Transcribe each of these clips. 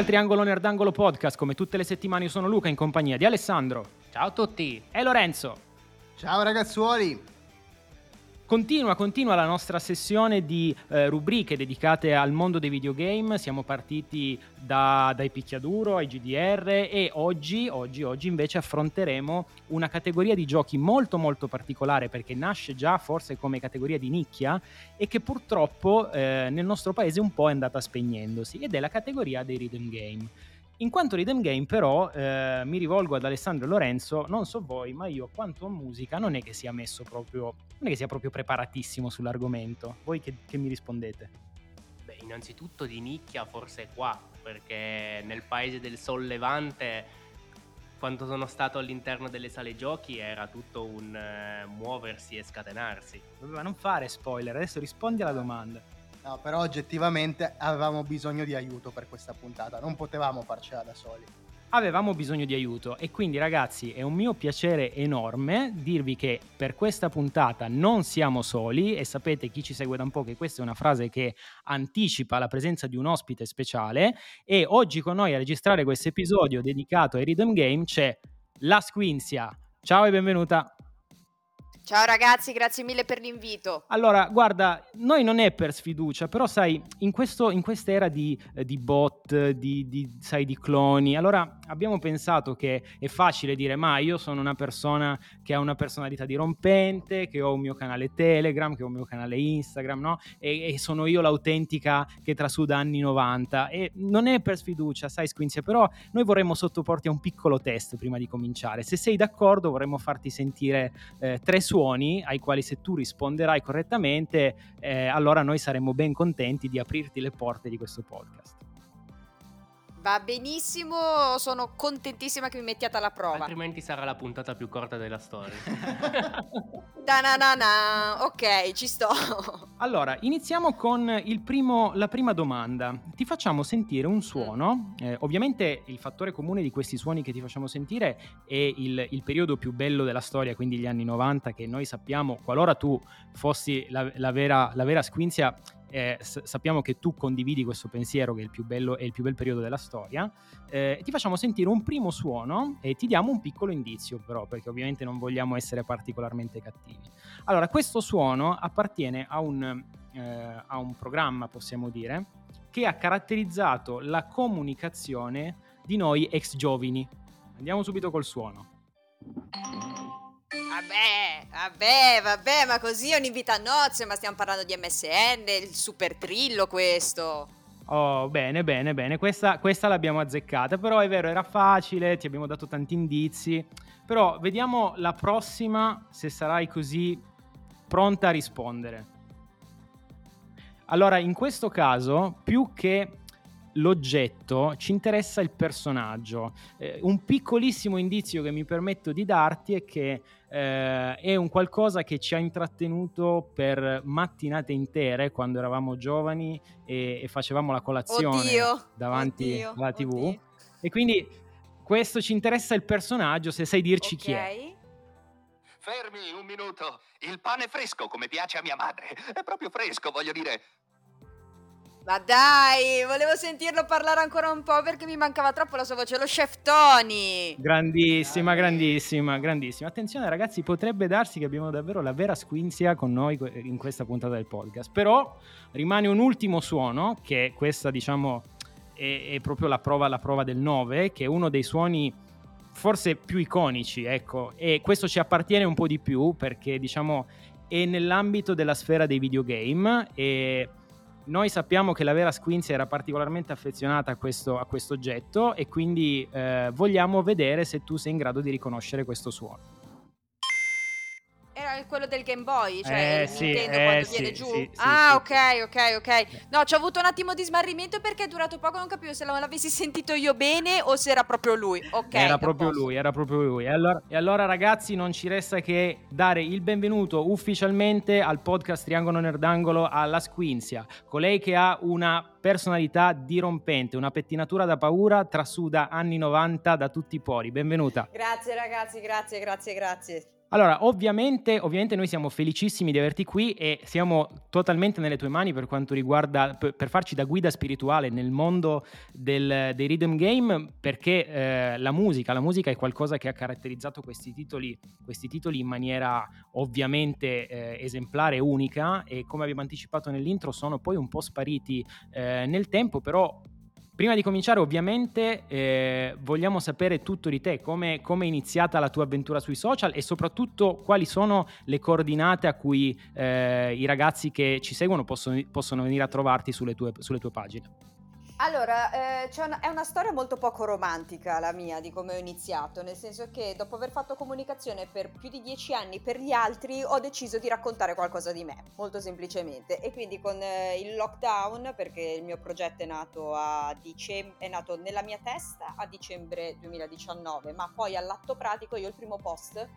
al Triangolo Nerdangolo Podcast. Come tutte le settimane io sono Luca in compagnia di Alessandro. Ciao a tutti. E Lorenzo. Ciao ragazzuoli. Continua, continua la nostra sessione di eh, rubriche dedicate al mondo dei videogame. Siamo partiti da, dai picchiaduro ai GDR e oggi, oggi, oggi invece affronteremo una categoria di giochi molto molto particolare perché nasce già forse come categoria di nicchia e che purtroppo eh, nel nostro paese un po' è andata spegnendosi ed è la categoria dei rhythm game. In quanto rhythm game, però, eh, mi rivolgo ad Alessandro Lorenzo, non so voi, ma io quanto a musica non è che sia messo proprio, non è che sia proprio preparatissimo sull'argomento. Voi che, che mi rispondete? Beh, innanzitutto di nicchia forse qua, perché nel paese del sollevante, quando sono stato all'interno delle sale giochi, era tutto un uh, muoversi e scatenarsi. Doveva non fare spoiler, adesso rispondi alla domanda. No, però oggettivamente avevamo bisogno di aiuto per questa puntata, non potevamo farcela da soli. Avevamo bisogno di aiuto e quindi ragazzi è un mio piacere enorme dirvi che per questa puntata non siamo soli e sapete chi ci segue da un po' che questa è una frase che anticipa la presenza di un ospite speciale e oggi con noi a registrare questo episodio dedicato ai Rhythm Game c'è la Squinzia. Ciao e benvenuta. Ciao ragazzi, grazie mille per l'invito. Allora, guarda, noi non è per sfiducia, però sai, in, questo, in quest'era di, eh, di bot, di, di, sai, di cloni, allora abbiamo pensato che è facile dire, ma io sono una persona che ha una personalità dirompente, che ho un mio canale Telegram, che ho un mio canale Instagram, no? E, e sono io l'autentica che trasuda anni 90. E non è per sfiducia, sai, Squinzia, però noi vorremmo sottoporti a un piccolo test prima di cominciare. Se sei d'accordo, vorremmo farti sentire eh, tre suoni ai quali se tu risponderai correttamente, eh, allora noi saremo ben contenti di aprirti le porte di questo podcast. Va benissimo, sono contentissima che mi mettiate alla prova. Altrimenti sarà la puntata più corta della storia. Da-na-na-na. Ok, ci sto. Allora, iniziamo con primo, la prima domanda. Ti facciamo sentire un suono. Eh, ovviamente il fattore comune di questi suoni che ti facciamo sentire è il, il, periodo più bello della storia, quindi gli anni 90, che noi sappiamo, qualora tu fossi la, la vera, la vera Squinzia, eh, s- sappiamo che tu condividi questo pensiero che è il più bello è il più bel periodo della storia. Eh, ti facciamo sentire un primo suono e ti diamo un piccolo indizio, però, perché ovviamente non vogliamo essere particolarmente cattivi. Allora, questo suono appartiene a un, eh, a un programma, possiamo dire, che ha caratterizzato la comunicazione di noi ex giovani. Andiamo subito col suono. Vabbè, vabbè, vabbè, ma così è un invito a nozze, ma stiamo parlando di MSN, il super trillo questo. Oh, bene, bene, bene, questa, questa l'abbiamo azzeccata, però è vero, era facile, ti abbiamo dato tanti indizi, però vediamo la prossima se sarai così pronta a rispondere. Allora, in questo caso, più che l'oggetto, ci interessa il personaggio. Eh, un piccolissimo indizio che mi permetto di darti è che eh, è un qualcosa che ci ha intrattenuto per mattinate intere quando eravamo giovani e, e facevamo la colazione oddio, davanti oddio, alla tv. Oddio. E quindi questo ci interessa il personaggio, se sai dirci okay. chi è. Fermi un minuto. Il pane fresco come piace a mia madre. È proprio fresco, voglio dire. Ma dai, volevo sentirlo parlare ancora un po' perché mi mancava troppo la sua voce, lo chef Tony. Grandissima, grandissima, grandissima. Attenzione ragazzi, potrebbe darsi che abbiamo davvero la vera squinzia con noi in questa puntata del podcast. Però rimane un ultimo suono, che questa diciamo è, è proprio la prova, la prova del 9, che è uno dei suoni forse più iconici, ecco. E questo ci appartiene un po' di più perché diciamo è nell'ambito della sfera dei videogame e noi sappiamo che la vera Squincy era particolarmente affezionata a questo, a questo oggetto e quindi eh, vogliamo vedere se tu sei in grado di riconoscere questo suono. Era quello del Game Boy, cioè eh, sì, Nintendo eh, quando sì, viene giù. sì, ah, ok, ok, ok. No, ci ho avuto un attimo di smarrimento perché è durato poco, non capivo se l'avessi sentito io bene o se era proprio lui. Ok. Era proprio posto. lui, era proprio lui. E allora, e allora, ragazzi, non ci resta che dare il benvenuto ufficialmente al podcast Triangolo Nerdangolo alla Squinzia, colei che ha una personalità dirompente, una pettinatura da paura, trasuda anni 90 da tutti i pori. Benvenuta. Grazie ragazzi, grazie, grazie, grazie. Allora, ovviamente, ovviamente noi siamo felicissimi di averti qui e siamo totalmente nelle tue mani per quanto riguarda, per, farci da guida spirituale nel mondo del, dei rhythm game, perché eh, la musica, la musica è qualcosa che ha caratterizzato questi titoli, questi titoli in maniera ovviamente eh, esemplare e unica e come abbiamo anticipato nell'intro sono poi un po' spariti eh, nel tempo, però Prima di cominciare ovviamente eh, vogliamo sapere tutto di te, come è iniziata la tua avventura sui social e soprattutto quali sono le coordinate a cui eh, i ragazzi che ci seguono possono, possono venire a trovarti sulle tue, sulle tue pagine. Allora, eh, una, è una storia molto poco romantica la mia di come ho iniziato, nel senso che dopo aver fatto comunicazione per più di dieci anni per gli altri ho deciso di raccontare qualcosa di me, molto semplicemente. E quindi con eh, il lockdown, perché il mio progetto è nato, dicem- è nato nella mia testa a dicembre 2019, ma poi all'atto pratico io il primo post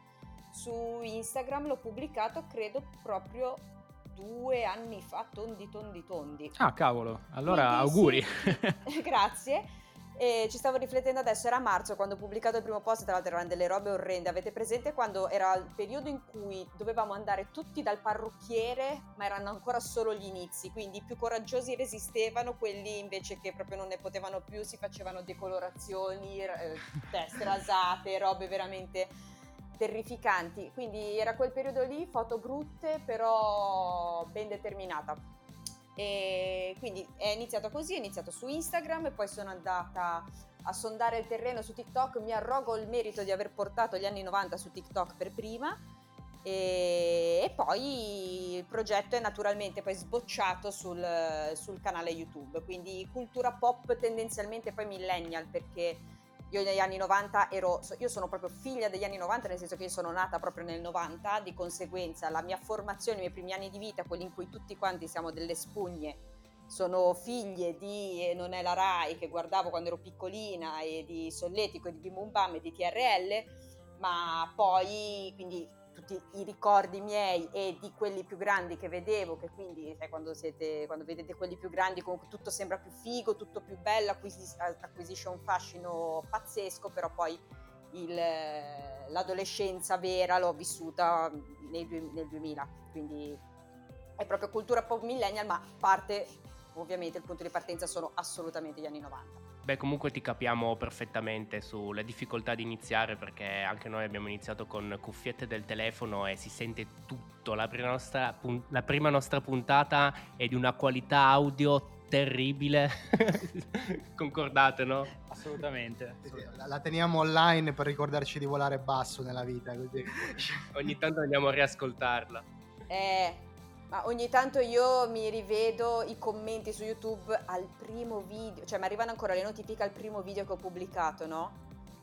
su Instagram l'ho pubblicato credo proprio due anni fa, tondi tondi tondi. Ah, cavolo, allora Quindi, auguri. Sì, grazie. E ci stavo riflettendo adesso, era marzo quando ho pubblicato il primo post, tra l'altro erano delle robe orrende. Avete presente quando era il periodo in cui dovevamo andare tutti dal parrucchiere, ma erano ancora solo gli inizi, quindi i più coraggiosi resistevano, quelli invece che proprio non ne potevano più si facevano decolorazioni, eh, teste rasate, robe veramente terrificanti. Quindi era quel periodo lì, foto brutte però ben determinata. E quindi è iniziato così, è iniziato su Instagram e poi sono andata a sondare il terreno su TikTok. Mi arrogo il merito di aver portato gli anni 90 su TikTok per prima. E, e poi il progetto è naturalmente poi sbocciato sul, sul canale YouTube, quindi cultura pop tendenzialmente poi millennial perché io negli anni 90 ero, io sono proprio figlia degli anni 90, nel senso che io sono nata proprio nel 90, di conseguenza la mia formazione, i miei primi anni di vita, quelli in cui tutti quanti siamo delle spugne, sono figlie di Non è la Rai che guardavo quando ero piccolina e di Solletico e di Bim Bum Bam e di TRL, ma poi quindi tutti i ricordi miei e di quelli più grandi che vedevo, che quindi sai, quando, siete, quando vedete quelli più grandi comunque tutto sembra più figo, tutto più bello, acquis- acquisisce un fascino pazzesco, però poi il, l'adolescenza vera l'ho vissuta nel, nel 2000, quindi è proprio cultura pop millennial, ma parte ovviamente il punto di partenza sono assolutamente gli anni 90. Beh, comunque ti capiamo perfettamente sulle difficoltà di iniziare perché anche noi abbiamo iniziato con cuffiette del telefono e si sente tutto. La prima nostra, la prima nostra puntata è di una qualità audio terribile. Concordate, no? Assolutamente. La, la, teniamo online per ricordarci di volare basso nella vita. Così. Ogni tanto andiamo a riascoltarla. Eh, ma ogni tanto io mi rivedo i commenti su YouTube al primo video, cioè mi arrivano ancora le notifiche al primo video che ho pubblicato, no?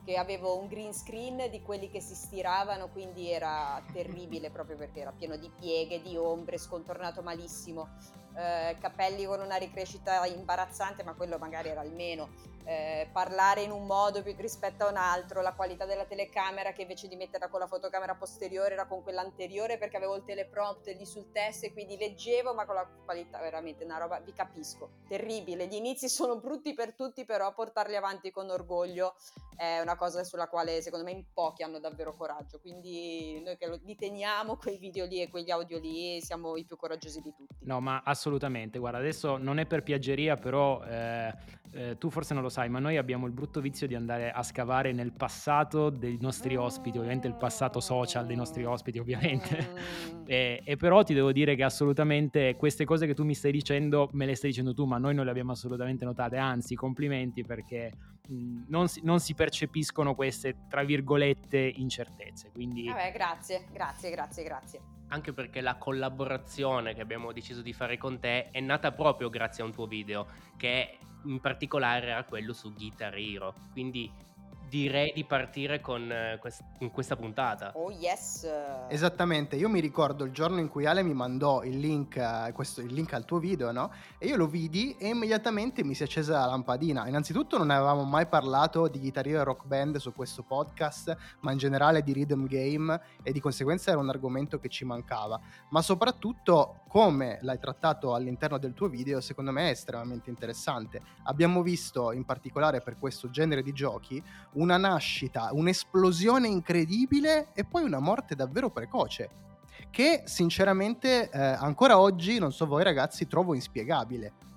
Che avevo un green screen di quelli che si stiravano, quindi era terribile proprio perché era pieno di pieghe, di ombre, scontornato malissimo eh, capelli con una ricrescita imbarazzante, ma quello magari era almeno, eh, parlare in un modo rispetto a un altro, la qualità della telecamera che invece di metterla con la fotocamera posteriore era con quella anteriore perché avevo il teleprompt lì sul test e quindi leggevo, ma con la qualità veramente una roba, vi capisco, terribile. Gli inizi sono brutti per tutti, però portarli avanti con orgoglio è una cosa sulla quale secondo me in pochi hanno davvero coraggio. Quindi noi che li teniamo, quei video lì e quegli audio lì, siamo i più coraggiosi di tutti. No, ma assolutamente. Guarda, adesso non è per piaggeria, però eh, eh, tu forse non lo sai, ma noi abbiamo il brutto vizio di andare a scavare nel passato dei nostri ospiti, ovviamente il passato social dei nostri ospiti, ovviamente. Mm. e, e, però ti devo dire che assolutamente queste cose che tu mi stai dicendo, me le stai dicendo tu, ma noi non le abbiamo assolutamente notate. Anzi, complimenti perché mh, non, si, non si percepiscono queste, tra virgolette, incertezze. Quindi... Vabbè, grazie, grazie, grazie, grazie anche perché la collaborazione che abbiamo deciso di fare con te è nata proprio grazie a un tuo video, che in particolare era quello su Guitar Hero. Quindi direi di partire con, eh, quest- con, questa puntata. Oh yes! Esattamente, io mi ricordo il giorno in cui Ale mi mandò il link, uh, questo, il link al tuo video, no? E io lo vidi e immediatamente mi si è accesa la lampadina. Innanzitutto non avevamo mai parlato di Guitar Hero e Rock Band su questo podcast, ma in generale di rhythm game e di conseguenza era un argomento che ci mancava. Ma soprattutto come l'hai trattato all'interno del tuo video, secondo me è estremamente interessante. Abbiamo visto, in particolare per questo genere di giochi, una nascita, un'esplosione incredibile e poi una morte davvero precoce, che sinceramente eh, ancora oggi, non so voi ragazzi, trovo inspiegabile.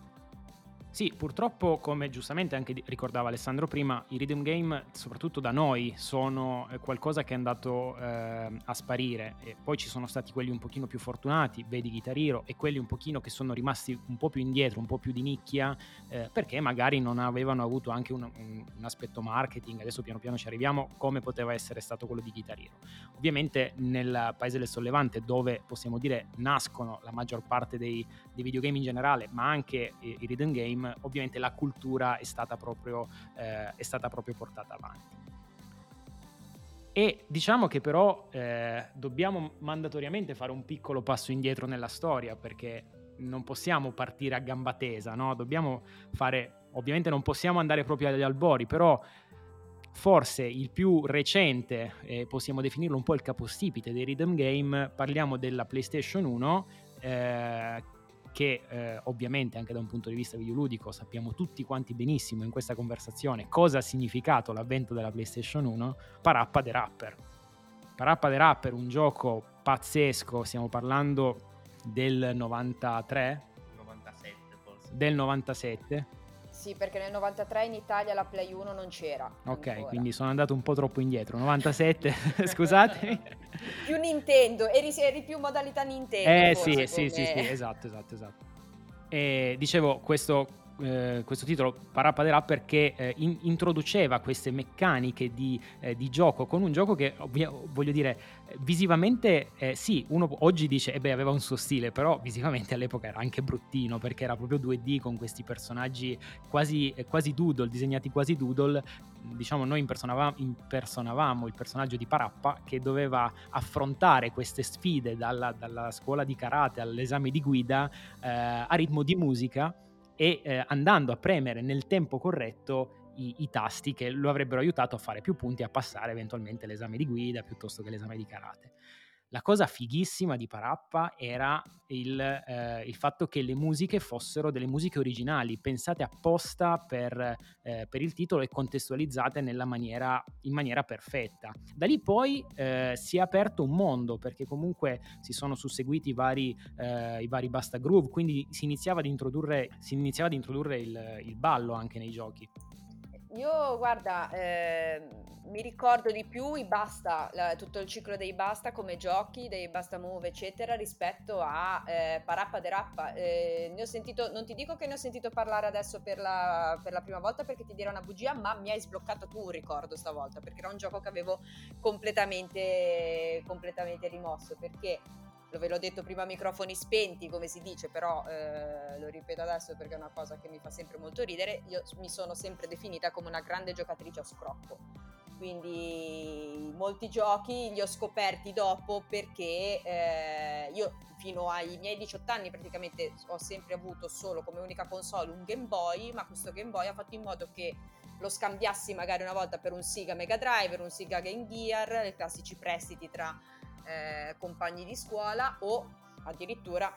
Sì, purtroppo, come giustamente anche ricordava Alessandro prima, i rhythm game, soprattutto da noi, sono eh, qualcosa che è andato eh, a sparire. E poi ci sono stati quelli un pochino più fortunati, vedi Guitar Hero, e quelli un pochino che sono rimasti un po' più indietro, un po' più di nicchia, eh, perché magari non avevano avuto anche un, un, un, aspetto marketing. Adesso piano piano ci arriviamo, come poteva essere stato quello di Guitar Hero. Ovviamente nel paese del sollevante, dove possiamo dire nascono la maggior parte dei, dei videogame in generale, ma anche i, i rhythm game, ovviamente la cultura è stata proprio, eh, è stata proprio portata avanti. E diciamo che però eh, dobbiamo mandatoriamente fare un piccolo passo indietro nella storia perché non possiamo partire a gamba tesa, no? Dobbiamo fare, ovviamente non possiamo andare proprio agli albori, però forse il più recente, eh, possiamo definirlo un po' il capostipite dei rhythm game, parliamo della PlayStation 1 eh, che eh, ovviamente anche da un punto di vista videoludico sappiamo tutti quanti benissimo in questa conversazione cosa ha significato l'avvento della PlayStation 1, Parappa the Rapper. Parappa the Rapper, un gioco pazzesco, stiamo parlando del 93? 97 forse. Del 97 sì, perché nel 93 in Italia la Play 1 non c'era. Ok, ancora. quindi sono andato un po' troppo indietro. 97, scusatemi. più Nintendo, eri, eri, più modalità Nintendo. Eh sì, sì, sì, sì, esatto, esatto, esatto. E dicevo, questo eh, questo titolo Rapper che eh, in, introduceva queste meccaniche di, eh, di, gioco con un gioco che voglio dire visivamente eh, sì uno oggi dice e eh beh aveva un suo stile però visivamente all'epoca era anche bruttino perché era proprio 2D con questi personaggi quasi, quasi doodle disegnati quasi doodle. Diciamo noi impersonavamo, impersonavamo il personaggio di Parappa che doveva affrontare queste sfide dalla, dalla scuola di karate all'esame di guida a ritmo di musica e eh, andando a premere nel tempo corretto i, i, tasti che lo avrebbero aiutato a fare più punti a passare eventualmente l'esame di guida piuttosto che l'esame di karate. La cosa fighissima di Parappa era il, eh, il, fatto che le musiche fossero delle musiche originali, pensate apposta per, eh, per il titolo e contestualizzate maniera, in maniera perfetta. Da lì poi eh, si è aperto un mondo, perché comunque si sono susseguiti i vari, eh, i vari Basta Groove, quindi si iniziava ad introdurre, iniziava ad introdurre il, il ballo anche nei giochi. Io guarda, eh, mi ricordo di più i basta, la, tutto il ciclo dei basta come giochi, dei basta move, eccetera, rispetto a eh, Parappa de Rappa. Eh, ne ho sentito, non ti dico che ne ho sentito parlare adesso per la, per la, prima volta perché ti dirò una bugia, ma mi hai sbloccato tu un ricordo stavolta, perché era un gioco che avevo completamente, completamente rimosso, perché ve l'ho detto prima microfoni spenti, come si dice, però eh, lo ripeto adesso perché è una cosa che mi fa sempre molto ridere, io mi sono sempre definita come una grande giocatrice a scrocco. Quindi molti giochi li ho scoperti dopo perché eh, io fino ai miei 18 anni praticamente ho sempre avuto solo come unica console un Game Boy, ma questo Game Boy ha fatto in modo che lo scambiassi magari una volta per un Sega Mega Drive, un Sega Game Gear, i classici prestiti tra eh, compagni di scuola o addirittura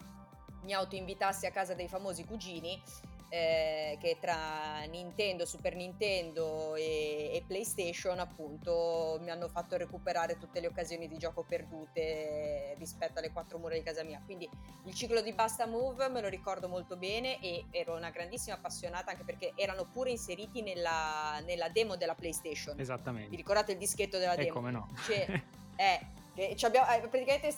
mi autoinvitassi a casa dei famosi cugini eh, che tra Nintendo, Super Nintendo e, e, PlayStation appunto mi hanno fatto recuperare tutte le occasioni di gioco perdute rispetto alle quattro mura di casa mia. Quindi il ciclo di Basta Move me lo ricordo molto bene e ero una grandissima appassionata anche perché erano pure inseriti nella, nella demo della PlayStation. Esattamente. Vi ricordate il dischetto della e demo? come no? Cioè, eh, abbiamo, eh, praticamente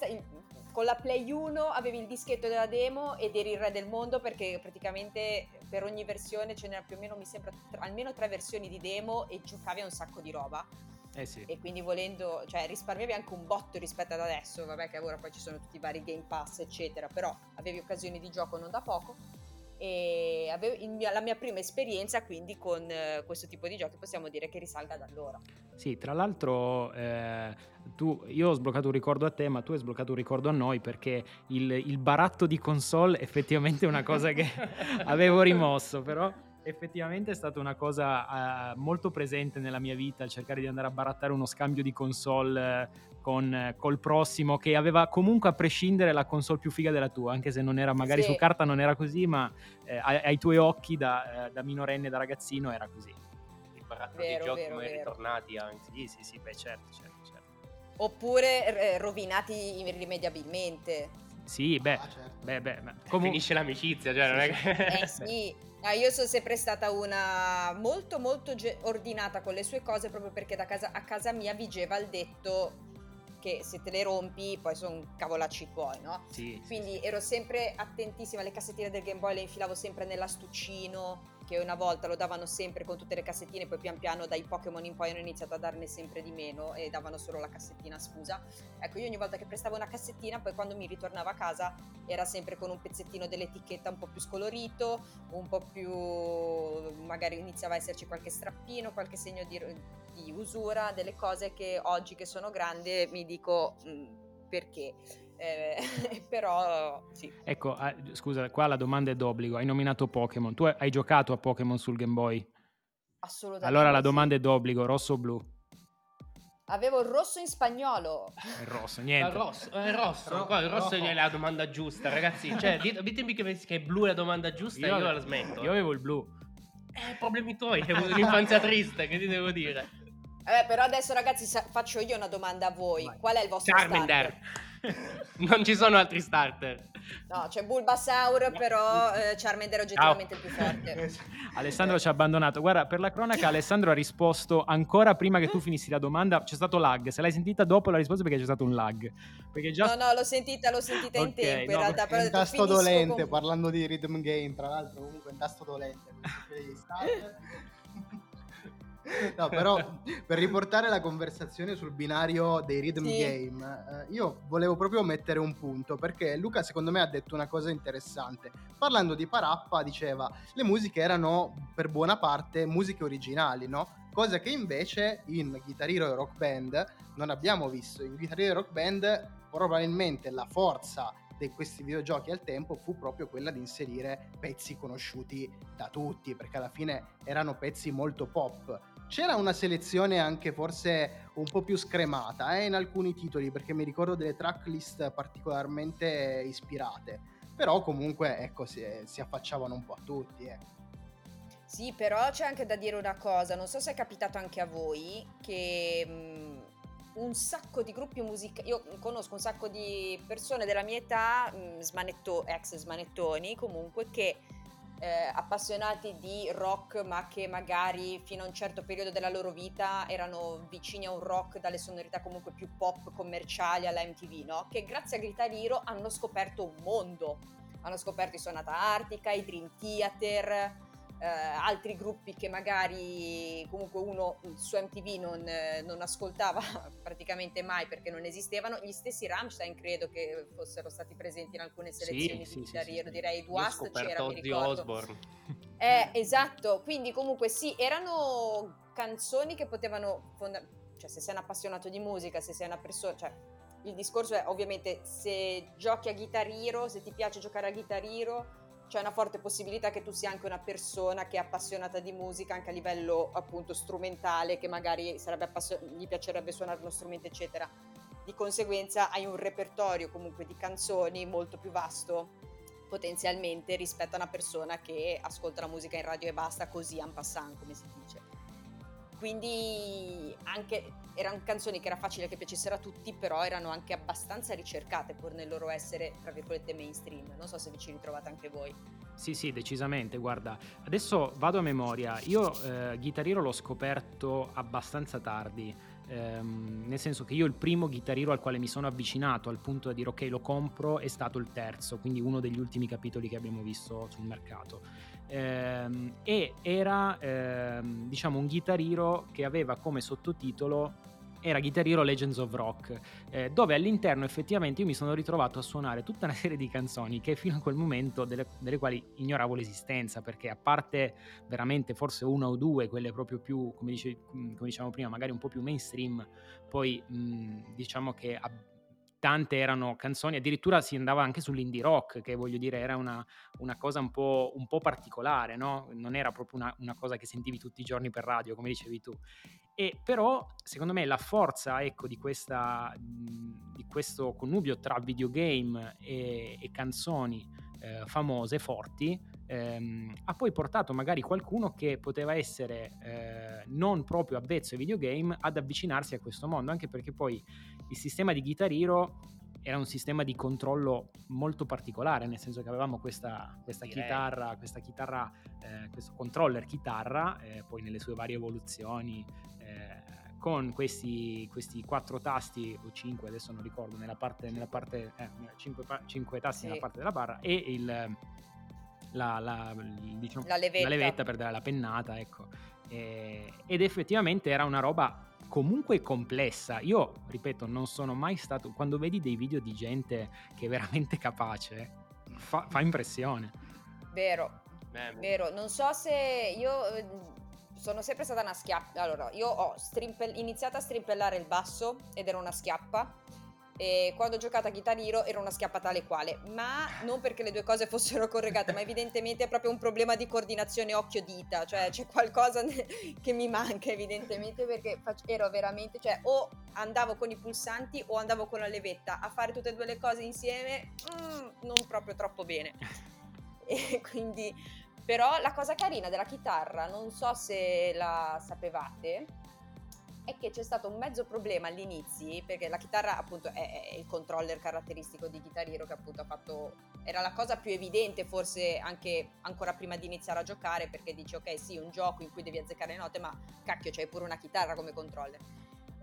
con la Play 1 avevi il dischetto della demo ed eri il re del mondo perché praticamente per ogni versione ce n'era più o meno, mi sembra, tra, almeno tre versioni di demo e giocavi a un sacco di roba. Eh sì. E quindi volendo, cioè risparmiavi anche un botto rispetto ad adesso, vabbè che ora poi ci sono tutti i vari Game Pass eccetera, però avevi occasioni di gioco non da poco e mio, la mia prima esperienza quindi con eh, questo tipo di giochi possiamo dire che risalga da allora. Sì, tra l'altro eh, tu, io ho sbloccato un ricordo a te ma tu hai sbloccato un ricordo a noi perché il, il baratto di console effettivamente è una cosa che avevo rimosso però effettivamente è stata una cosa uh, molto presente nella mia vita, cercare di andare a barattare uno scambio di console con, col prossimo che aveva comunque a prescindere la console più figa della tua, anche se non era magari sì. su carta non era così, ma eh, ai, ai, tuoi occhi da, eh, da minorenne, da ragazzino era così. Il baratto dei giochi vero, mai vero. ritornati anche. Sì, sì, sì, beh certo, certo, certo. Oppure eh, rovinati irrimediabilmente. Sì, beh, ah, certo. beh, beh, beh. Comun- finisce l'amicizia, cioè sì, non è che... Eh sì, no, io sono sempre stata una molto molto ge- ordinata con le sue cose proprio perché da casa, a casa mia vigeva il detto che se te le rompi poi sono cavolacci tuoi, no? Sì, Quindi ero sempre attentissima, le cassettine del Game Boy le infilavo sempre nell'astuccino, che una volta lo davano sempre con tutte le cassettine, poi pian piano dai Pokémon in poi hanno iniziato a darne sempre di meno e davano solo la cassettina scusa. Ecco, io ogni volta che prestavo una cassettina, poi quando mi ritornava a casa era sempre con un pezzettino dell'etichetta un po' più scolorito, un po' più magari iniziava a esserci qualche strappino, qualche segno di, di usura, delle cose che oggi che sono grande mi dico mh, mm, perché. Eh, però sì. Ecco, ah, scusa, qua la domanda è d'obbligo. Hai nominato Pokémon. Tu hai giocato a Pokémon sul Game Boy? Assolutamente. Allora la domanda è d'obbligo, rosso o blu? Avevo il rosso in spagnolo. Il rosso, niente. Il rosso, il rosso, Ro- qua, il rosso no. è la domanda giusta, ragazzi. Cioè, ditemi che, che blu è la domanda giusta io, io la smetto. Io avevo il blu. Eh, problemi tuoi, avuto un'infanzia triste, che ti devo dire? Vabbè, però adesso ragazzi faccio io una domanda a voi. Vai. Qual è il vostro Charmander. non ci sono altri starter. No, c'è Bulbasaur, però eh, Charmander è oggettivamente il più forte. Alessandro ci ha abbandonato. Guarda, per la cronaca Alessandro ha risposto ancora prima che tu finissi la domanda. C'è stato lag. Se l'hai sentita dopo la risposta perché c'è stato un lag. Perché già... No, no, l'ho sentita, l'ho sentita okay, in tempo. No, in realtà, però è un tasto dolente, con... parlando di rhythm game, tra l'altro, comunque è un tasto dolente. No, però per riportare la conversazione sul binario dei rhythm sì. game, eh, io volevo proprio mettere un punto perché Luca secondo me ha detto una cosa interessante. Parlando di Parappa diceva le musiche erano per buona parte musiche originali, no? Cosa che invece in Guitar Hero e Rock Band non abbiamo visto. In Guitar Hero e Rock Band probabilmente la forza di questi videogiochi al tempo fu proprio quella di inserire pezzi conosciuti da tutti, perché alla fine erano pezzi molto pop c'era una selezione anche forse un po' più scremata eh, in alcuni titoli perché mi ricordo delle tracklist particolarmente ispirate però comunque ecco si, si affacciavano un po' a tutti eh. sì però c'è anche da dire una cosa non so se è capitato anche a voi che mh, mm, un sacco di gruppi musicali io conosco un sacco di persone della mia età mm, smanetto, ex smanettoni comunque che eh, appassionati di rock ma che magari fino a un certo periodo della loro vita erano vicini a un rock dalle sonorità comunque più pop commerciali alla MTV, no? Che grazie a Guitar Hero hanno scoperto un mondo. Hanno scoperto i Sonata Artica, i Dream Theater, eh, altri gruppi che magari comunque uno su MTV non, eh, non, ascoltava praticamente mai perché non esistevano, gli stessi Rammstein credo che fossero stati presenti in alcune selezioni sì, di sì, sì, sì. direi Dust c'era, mi ricordo. Osborne. Eh, esatto, quindi comunque sì, erano canzoni che potevano, fonda- cioè se sei un appassionato di musica, se sei una persona, cioè il discorso è ovviamente se giochi a Guitar Hero, se ti piace giocare a Guitar Hero, c'è una forte possibilità che tu sia anche una persona che è appassionata di musica anche a livello appunto strumentale, che magari appassion- gli piacerebbe suonare uno strumento, eccetera. Di conseguenza hai un repertorio comunque di canzoni molto più vasto potenzialmente rispetto a una persona che ascolta la musica in radio e basta così en passant, come si dice. Quindi anche erano canzoni che era facile che piacessero a tutti, però erano anche abbastanza ricercate pur nel loro essere, tra virgolette, mainstream. Non so se vi ci ritrovate anche voi. Sì, sì, decisamente. Guarda, adesso vado a memoria. Io eh, Guitar Hero l'ho scoperto abbastanza tardi. Ehm, nel senso che io il primo Guitar Hero al quale mi sono avvicinato al punto da dire ok lo compro è stato il terzo, quindi uno degli ultimi capitoli che abbiamo visto sul mercato ehm, e era ehm, diciamo un Guitar Hero che aveva come sottotitolo era Guitar Legends of Rock, eh, dove all'interno effettivamente io mi sono ritrovato a suonare tutta una serie di canzoni che fino a quel momento delle, delle quali ignoravo l'esistenza, perché a parte veramente forse una o due, quelle proprio più, come, dice, come dicevamo prima, magari un po' più mainstream, poi mh, diciamo che ab- tante erano canzoni, addirittura si andava anche sull'indie rock, che voglio dire era una, una cosa un po', un po', particolare, no? non era proprio una, una, cosa che sentivi tutti i giorni per radio, come dicevi tu. E però, secondo me, la forza ecco, di, questa, di questo connubio tra videogame e, e canzoni eh, famose, forti, ehm, ha poi portato magari qualcuno che poteva essere eh, non proprio avvezzo ai videogame ad avvicinarsi a questo mondo, anche perché poi il sistema di Guitar Hero era un sistema di controllo molto particolare, nel senso che avevamo questa, questa chitarra, questa chitarra eh, questo controller chitarra, eh, poi nelle sue varie evoluzioni, con questi, questi, quattro tasti o cinque, adesso non ricordo, nella parte, nella parte eh, cinque, cinque, tasti sì. nella parte della barra e il, la, la, diciamo, la, levetta. la, levetta. per dare la pennata, ecco. ed effettivamente era una roba comunque complessa. Io, ripeto, non sono mai stato... Quando vedi dei video di gente che è veramente capace, fa, fa impressione. Vero, Beh, vero. Non so se io sono sempre stata una schiappa. Allora, io ho strimpel- iniziato a strimpellare il basso ed era una schiappa e quando ho giocato a Guitar Hero era una schiappa tale quale, ma non perché le due cose fossero corregate, ma evidentemente è proprio un problema di coordinazione occhio-dita, cioè c'è qualcosa che mi manca evidentemente perché ero veramente, cioè o andavo con i pulsanti o andavo con la levetta, a fare tutte e due le cose insieme mm, non proprio troppo bene. E quindi, però la cosa carina della chitarra, non so se la sapevate, è che c'è stato un mezzo problema all'inizio, perché la chitarra appunto è, è, il controller caratteristico di Guitar Hero che appunto ha fatto, era la cosa più evidente forse anche ancora prima di iniziare a giocare, perché dici ok sì, un gioco in cui devi azzeccare le note, ma cacchio c'hai pure una chitarra come controller.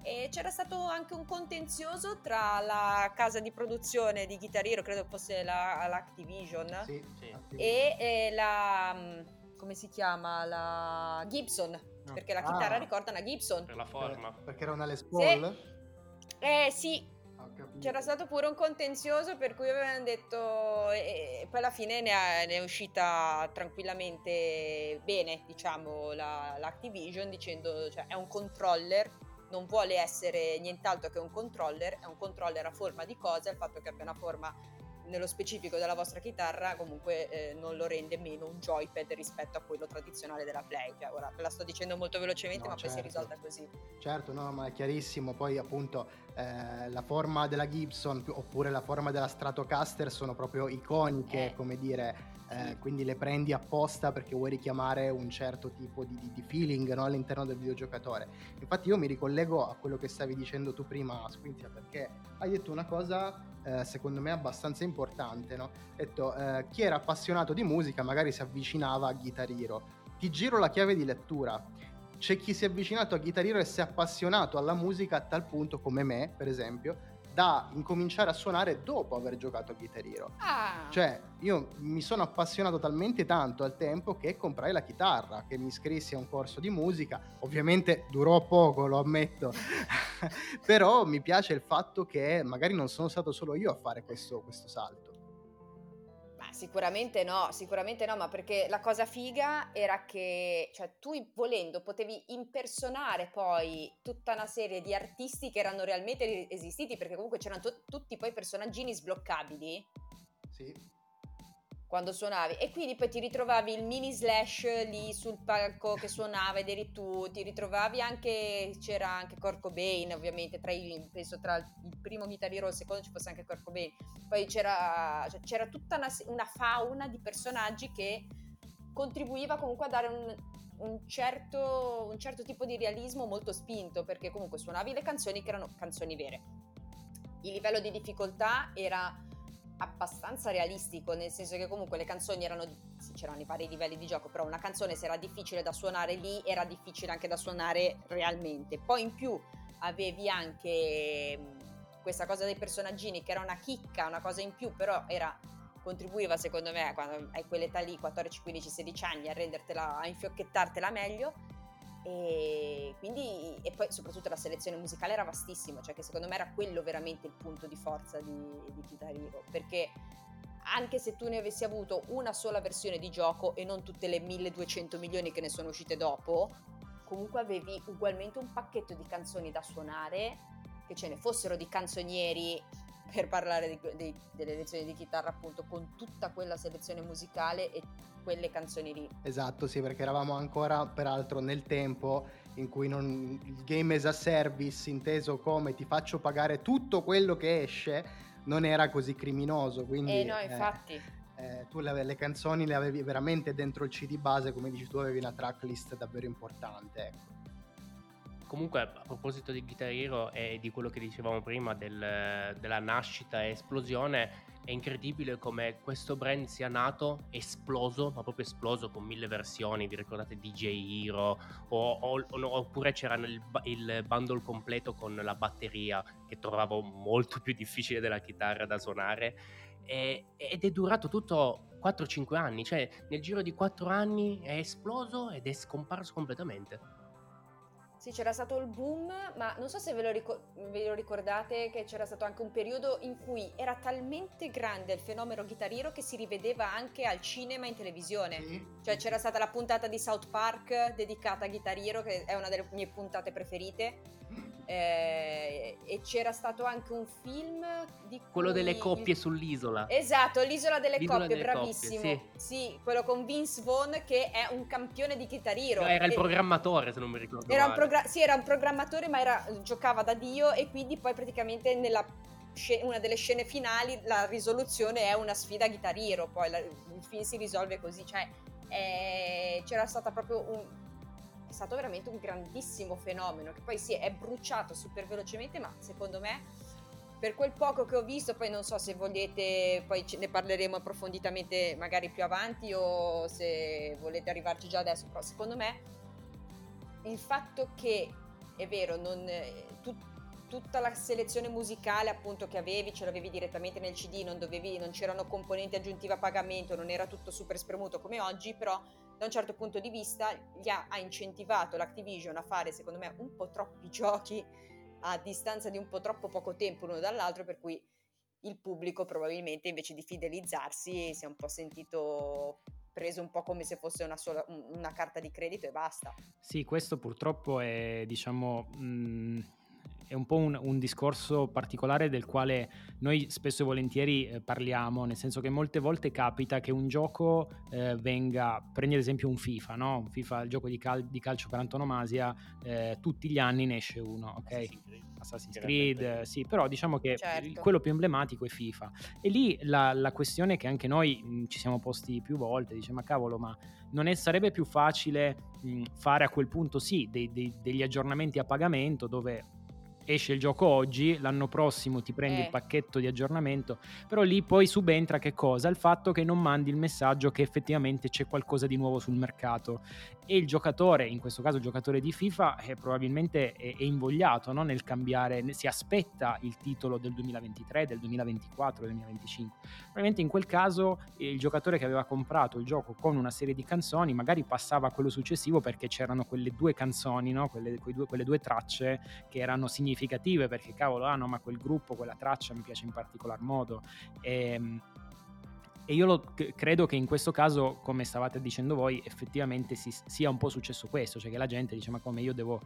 E c'era stato anche un contenzioso tra la casa di produzione di Guitar Hero, credo fosse la, l'Activision, sì, sì. e, e la... Mm, come si chiama? La Gibson perché la chitarra ah. ricorda una Gibson. Per la forma. perché era una Les Paul? Sì. Eh sì, c'era stato pure un contenzioso per cui avevano detto e poi alla fine ne, è, ne è uscita tranquillamente bene diciamo la, l'Activision dicendo cioè è un controller non vuole essere nient'altro che un controller è un controller a forma di cosa il fatto che abbia una forma nello specifico della vostra chitarra comunque eh, non lo rende meno un joypad rispetto a quello tradizionale della Play. Cioè, ora la sto dicendo molto velocemente, no, ma certo. poi si è certo. risolta così. Certo, no, ma è chiarissimo. Poi appunto eh, la forma della Gibson oppure la forma della Stratocaster sono proprio iconiche, eh. come dire. Eh, quindi le prendi apposta perché vuoi richiamare un certo tipo di, di, feeling no, all'interno del videogiocatore. Infatti io mi ricollego a quello che stavi dicendo tu prima, Squinzia, perché hai detto una cosa eh, secondo me abbastanza importante. No? detto, eh, chi era appassionato di musica magari si avvicinava a Guitar Hero. Ti giro la chiave di lettura. C'è chi si è avvicinato a Guitar Hero e si è appassionato alla musica a tal punto, come me, per esempio, da incominciare a suonare dopo aver giocato a Guitar Hero. Ah. Cioè, io mi sono appassionato talmente tanto al tempo che comprai la chitarra, che mi iscrissi a un corso di musica. Ovviamente durò poco, lo ammetto, però mi piace il fatto che magari non sono stato solo io a fare questo, questo salto. Sicuramente no, sicuramente no, ma perché la cosa figa era che cioè, tu volendo potevi impersonare poi tutta una serie di artisti che erano realmente esistiti, perché comunque c'erano t- tutti poi personaggini sbloccabili. Sì quando suonavi e quindi poi ti ritrovavi il mini slash lì sul palco che suonava ed eri tu, ti ritrovavi anche, c'era anche Kurt Cobain ovviamente, tra i, penso tra il primo chitarriero e il secondo ci fosse anche Kurt Cobain, poi c'era, cioè, c'era tutta una, una, fauna di personaggi che contribuiva comunque a dare un, un, certo, un certo tipo di realismo molto spinto perché comunque suonavi le canzoni che erano canzoni vere. Il livello di difficoltà era abbastanza realistico, nel senso che comunque le canzoni erano, sì, c'erano i vari livelli di gioco, però una canzone se era difficile da suonare lì, era difficile anche da suonare realmente. Poi in più avevi anche questa cosa dei personaggini che era una chicca, una cosa in più, però era contribuiva secondo me quando hai quell'età lì, 14, 15, 16 anni, a rendertela, a infiocchettartela meglio e quindi e poi soprattutto la selezione musicale era vastissima, cioè che secondo me era quello veramente il punto di forza di, di Guitar Hero, perché anche se tu ne avessi avuto una sola versione di gioco e non tutte le 1200 milioni che ne sono uscite dopo, comunque avevi ugualmente un pacchetto di canzoni da suonare, che ce ne fossero di canzonieri per parlare di, di, delle lezioni di chitarra appunto con tutta quella selezione musicale e quelle canzoni lì. Esatto, sì, perché eravamo ancora peraltro nel tempo in cui non, il game as a service inteso come ti faccio pagare tutto quello che esce non era così criminoso. Quindi, eh no, infatti. Eh, eh, tu le, le, canzoni le avevi veramente dentro il CD base, come dici tu, avevi una tracklist davvero importante. Ecco. Comunque, a proposito di Guitar Hero e di quello che dicevamo prima del, della nascita e esplosione, è incredibile come questo brand sia nato esploso, ma proprio esploso con mille versioni. Vi ricordate DJ Hero? O, o, oppure c'era il, il bundle completo con la batteria, che trovavo molto più difficile della chitarra da suonare. E, ed è durato tutto 4-5 anni, cioè nel giro di 4 anni è esploso ed è scomparso completamente. Sì, c'era stato il boom, ma non so se ve lo, ricor- ve lo, ricordate che c'era stato anche un periodo in cui era talmente grande il fenomeno chitarriero che si rivedeva anche al cinema e in televisione. Sì. Cioè c'era stata la puntata di South Park dedicata a chitarriero, che è una delle mie puntate preferite eh, e c'era stato anche un film di quello delle coppie sull'isola esatto l'isola delle l'isola coppie delle bravissimo coppie, sì. sì. quello con Vince Vaughn che è un campione di chitarriro no, era il programmatore se non mi ricordo era un progra- sì era un programmatore ma era, giocava da dio e quindi poi praticamente nella una delle scene finali la risoluzione è una sfida chitarriero poi la, il film si risolve così cioè eh, c'era stata proprio un, è stato veramente un grandissimo fenomeno che poi sì è bruciato super velocemente ma secondo me per quel poco che ho visto poi non so se volete poi ne parleremo approfonditamente magari più avanti o se volete arrivarci già adesso però secondo me il fatto che è vero non, tu, tutta la selezione musicale appunto che avevi ce l'avevi direttamente nel cd non, dovevi, non c'erano componenti aggiuntivi a pagamento non era tutto super spremuto come oggi però da un certo punto di vista gli ha, ha incentivato l'Activision a fare secondo me un po' troppi giochi a distanza di un po' troppo poco tempo l'uno dall'altro per cui il pubblico probabilmente invece di fidelizzarsi si è un po' sentito preso un po' come se fosse una, sola, una carta di credito e basta. Sì, questo purtroppo è diciamo... Mh mm, è un po' un, un, discorso particolare del quale noi spesso e volentieri eh, parliamo, nel senso che molte volte capita che un gioco eh, venga, prendi ad esempio un FIFA, no? un FIFA, il gioco di, cal- di calcio per antonomasia, eh, tutti gli anni ne esce uno, ok? Assassin's Creed, sì, però diciamo che certo. quello più emblematico è FIFA. E lì la, la questione che anche noi mh, ci siamo posti più volte, dice ma cavolo, ma non è, sarebbe più facile mh, fare a quel punto sì dei, dei, degli aggiornamenti a pagamento dove esce il gioco oggi, l'anno prossimo ti prendi eh. il pacchetto di aggiornamento, però lì poi subentra che cosa? Il fatto che non mandi il messaggio che effettivamente c'è qualcosa di nuovo sul mercato e il giocatore, in questo caso il giocatore di FIFA, è probabilmente è, è invogliato no? nel cambiare, si aspetta il titolo del 2023, del 2024, del 2025. Probabilmente in quel caso il giocatore che aveva comprato il gioco con una serie di canzoni magari passava a quello successivo perché c'erano quelle due canzoni, no? quelle, due, quelle due tracce che erano significative significative perché cavolo, ah no, ma quel gruppo, quella traccia mi piace in particolar modo. E, ehm, e io lo, credo che in questo caso, come stavate dicendo voi, effettivamente si, sia un po' successo questo, cioè che la gente dice ma come io devo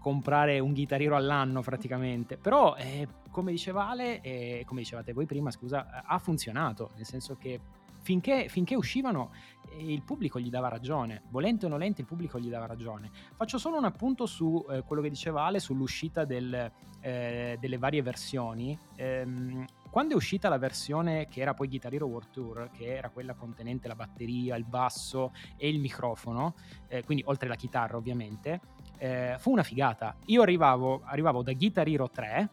comprare un chitarriero all'anno praticamente. Però, eh, come diceva Ale, e come dicevate voi prima, scusa, ha funzionato, nel senso che finché, finché uscivano eh, il pubblico gli dava ragione, volente o nolente il pubblico gli dava ragione. Faccio solo un appunto su eh, quello che diceva Ale sull'uscita del, eh, delle varie versioni. Ehm, quando è uscita la versione che era poi Guitar Hero World Tour, che era quella contenente la batteria, il basso e il microfono, eh, quindi oltre la chitarra ovviamente, eh, fu una figata. Io arrivavo, arrivavo da Guitar Hero 3,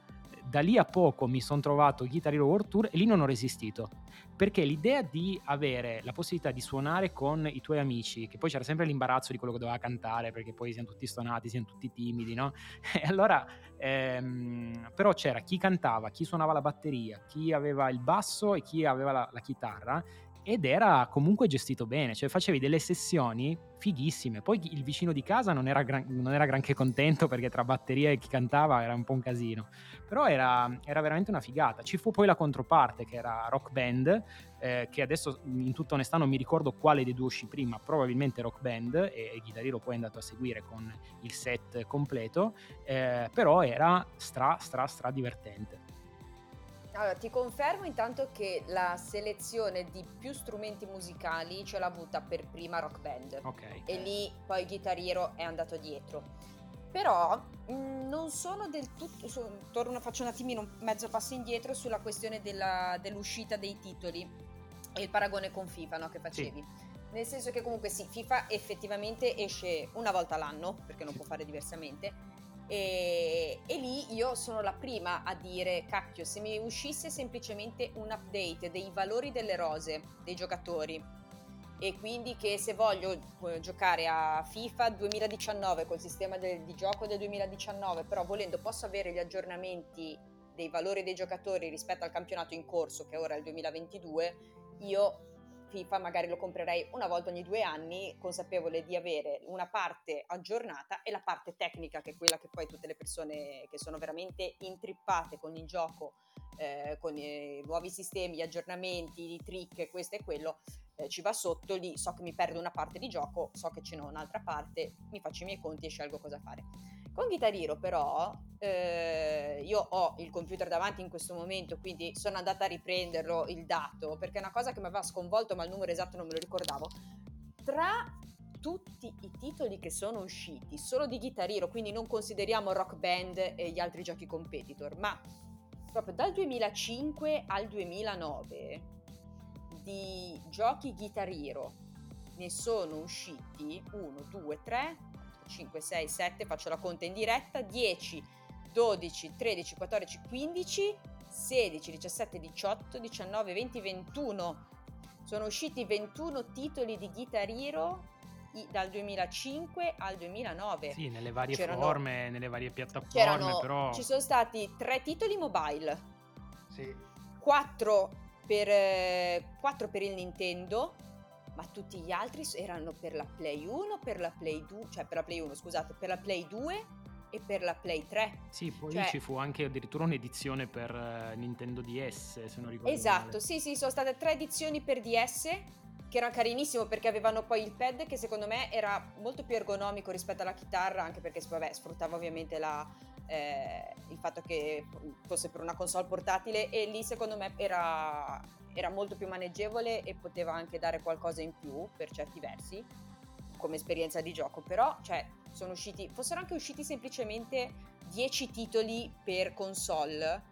da lì a poco mi sono trovato Guitar Hero World Tour e lì non ho resistito perché l'idea di avere la possibilità di suonare con i tuoi amici, che poi c'era sempre l'imbarazzo di quello che doveva cantare, perché poi siamo tutti stonati, siamo tutti timidi, no? E allora, ehm, però c'era chi cantava, chi suonava la batteria, chi aveva il basso e chi aveva la, la chitarra, ed era comunque gestito bene, cioè facevi delle sessioni fighissime. Poi il vicino di casa non era, gran, non era granché contento perché tra batteria e chi cantava era un po' un casino, però era, era veramente una figata. Ci fu poi la controparte che era Rock Band, eh, che adesso in tutta onestà non mi ricordo quale dei due uscì prima, probabilmente Rock Band e, e Guitarino poi è andato a seguire con il set completo, eh, però era stra stra stra divertente. Allora, ti confermo intanto che la selezione di più strumenti musicali ce l'ha avuta per prima Rock Band. Ok. E lì poi Guitar Hero è andato dietro. Però mh, non sono del tutto. so- torno, faccio un attimino un mezzo passo indietro sulla questione della- dell'uscita dei titoli e il paragone con FIFA no, che facevi. Nel senso che comunque sì, FIFA effettivamente esce una volta l'anno, perché non può fare diversamente. E, e lì io sono la prima a dire, cacchio, se mi uscisse semplicemente un update dei valori delle rose dei giocatori e quindi che se voglio eh, giocare a FIFA 2019 col sistema del- di gioco del 2019, però volendo posso avere gli aggiornamenti dei valori dei giocatori rispetto al campionato in corso che ora è il 2022, io FIFA magari lo comprerei una volta ogni due anni, consapevole di avere una parte aggiornata e la parte tecnica, che è quella che poi tutte le persone che sono veramente intrippate con il gioco, eh, con i nuovi sistemi, gli aggiornamenti, i trick, questo e quello, eh, ci va sotto, lì so che mi perdo una parte di gioco, so che ce n'ho un'altra parte, mi faccio i miei conti e scelgo cosa fare. Con Guitar Hero però eh, io ho il computer davanti in questo momento, quindi sono andata a riprenderlo il dato, perché è una cosa che mi aveva sconvolto, ma il numero esatto non me lo ricordavo. Tra tutti i titoli che sono usciti, solo di Guitar Hero, quindi non consideriamo Rock Band e gli altri giochi competitor, ma proprio dal 2005 al 2009 di giochi Guitar Hero ne sono usciti 1, 2, 3, 5, 6, 7, faccio la conta in diretta, 10, 12, 13, 14, 15, 16, 17, 18, 19, 20, 21. Sono usciti 21 titoli di Guitar Hero dal 2005 al 2009. Sì, nelle varie C'erano- forme, nelle varie piattaforme, C'erano, però... Ci sono stati tre titoli mobile, Sì. 4 per, eh, quattro per il Nintendo, ma tutti gli altri erano per la Play 1, per la Play 2, cioè per la Play 1, scusate, per la Play 2 e per la Play 3. Sì, poi Cioè- ci fu anche addirittura un'edizione per eh, Nintendo DS, se non ricordo Esatto, male. sì, sì, sono state tre edizioni per DS che era carinissimo perché avevano poi il pad che secondo me era molto più ergonomico rispetto alla chitarra, anche perché vabbè, sfruttava ovviamente la, eh, il fatto che fosse per una console portatile e lì secondo me era, era molto più maneggevole e poteva anche dare qualcosa in più per certi versi come esperienza di gioco, però cioè, sono usciti, fossero anche usciti semplicemente 10 titoli per console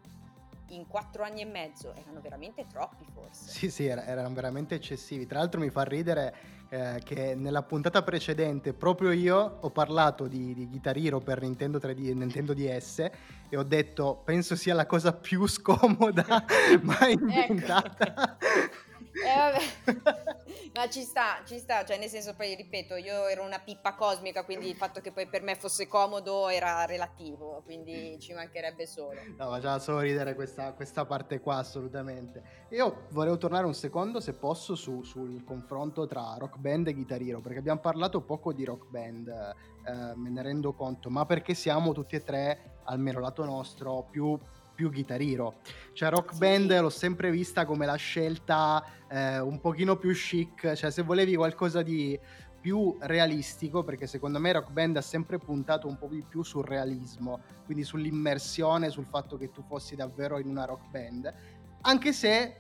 in 4 anni e mezzo, erano veramente troppi forse. Sì, sì, era- erano veramente eccessivi. Tra l'altro mi fa ridere eh, che nella puntata precedente proprio io ho parlato di, di Guitar Hero per Nintendo 3D e Nintendo DS e ho detto penso sia la cosa più scomoda mai inventata. Eh. Ma ci sta, ci sta, cioè nel senso poi ripeto, io ero una pippa cosmica, quindi il fatto che poi per me fosse comodo era relativo, quindi ci mancherebbe solo. No, faceva solo ridere questa, questa parte qua, assolutamente. Io volevo tornare un secondo, se posso, su- sul confronto tra Rock Band e Guitar perché abbiamo parlato poco di Rock Band, eh, me ne rendo conto, ma perché siamo tutti e tre, almeno lato nostro, più, più Guitar Hero. Cioè Rock. Band l'ho sempre vista come la scelta eh, un pochino più chic, cioè se volevi qualcosa di più realistico, perché secondo me Rock Band ha sempre puntato un po' di più sul realismo, quindi sull'immersione, sul fatto che tu fossi davvero in una rock band, anche se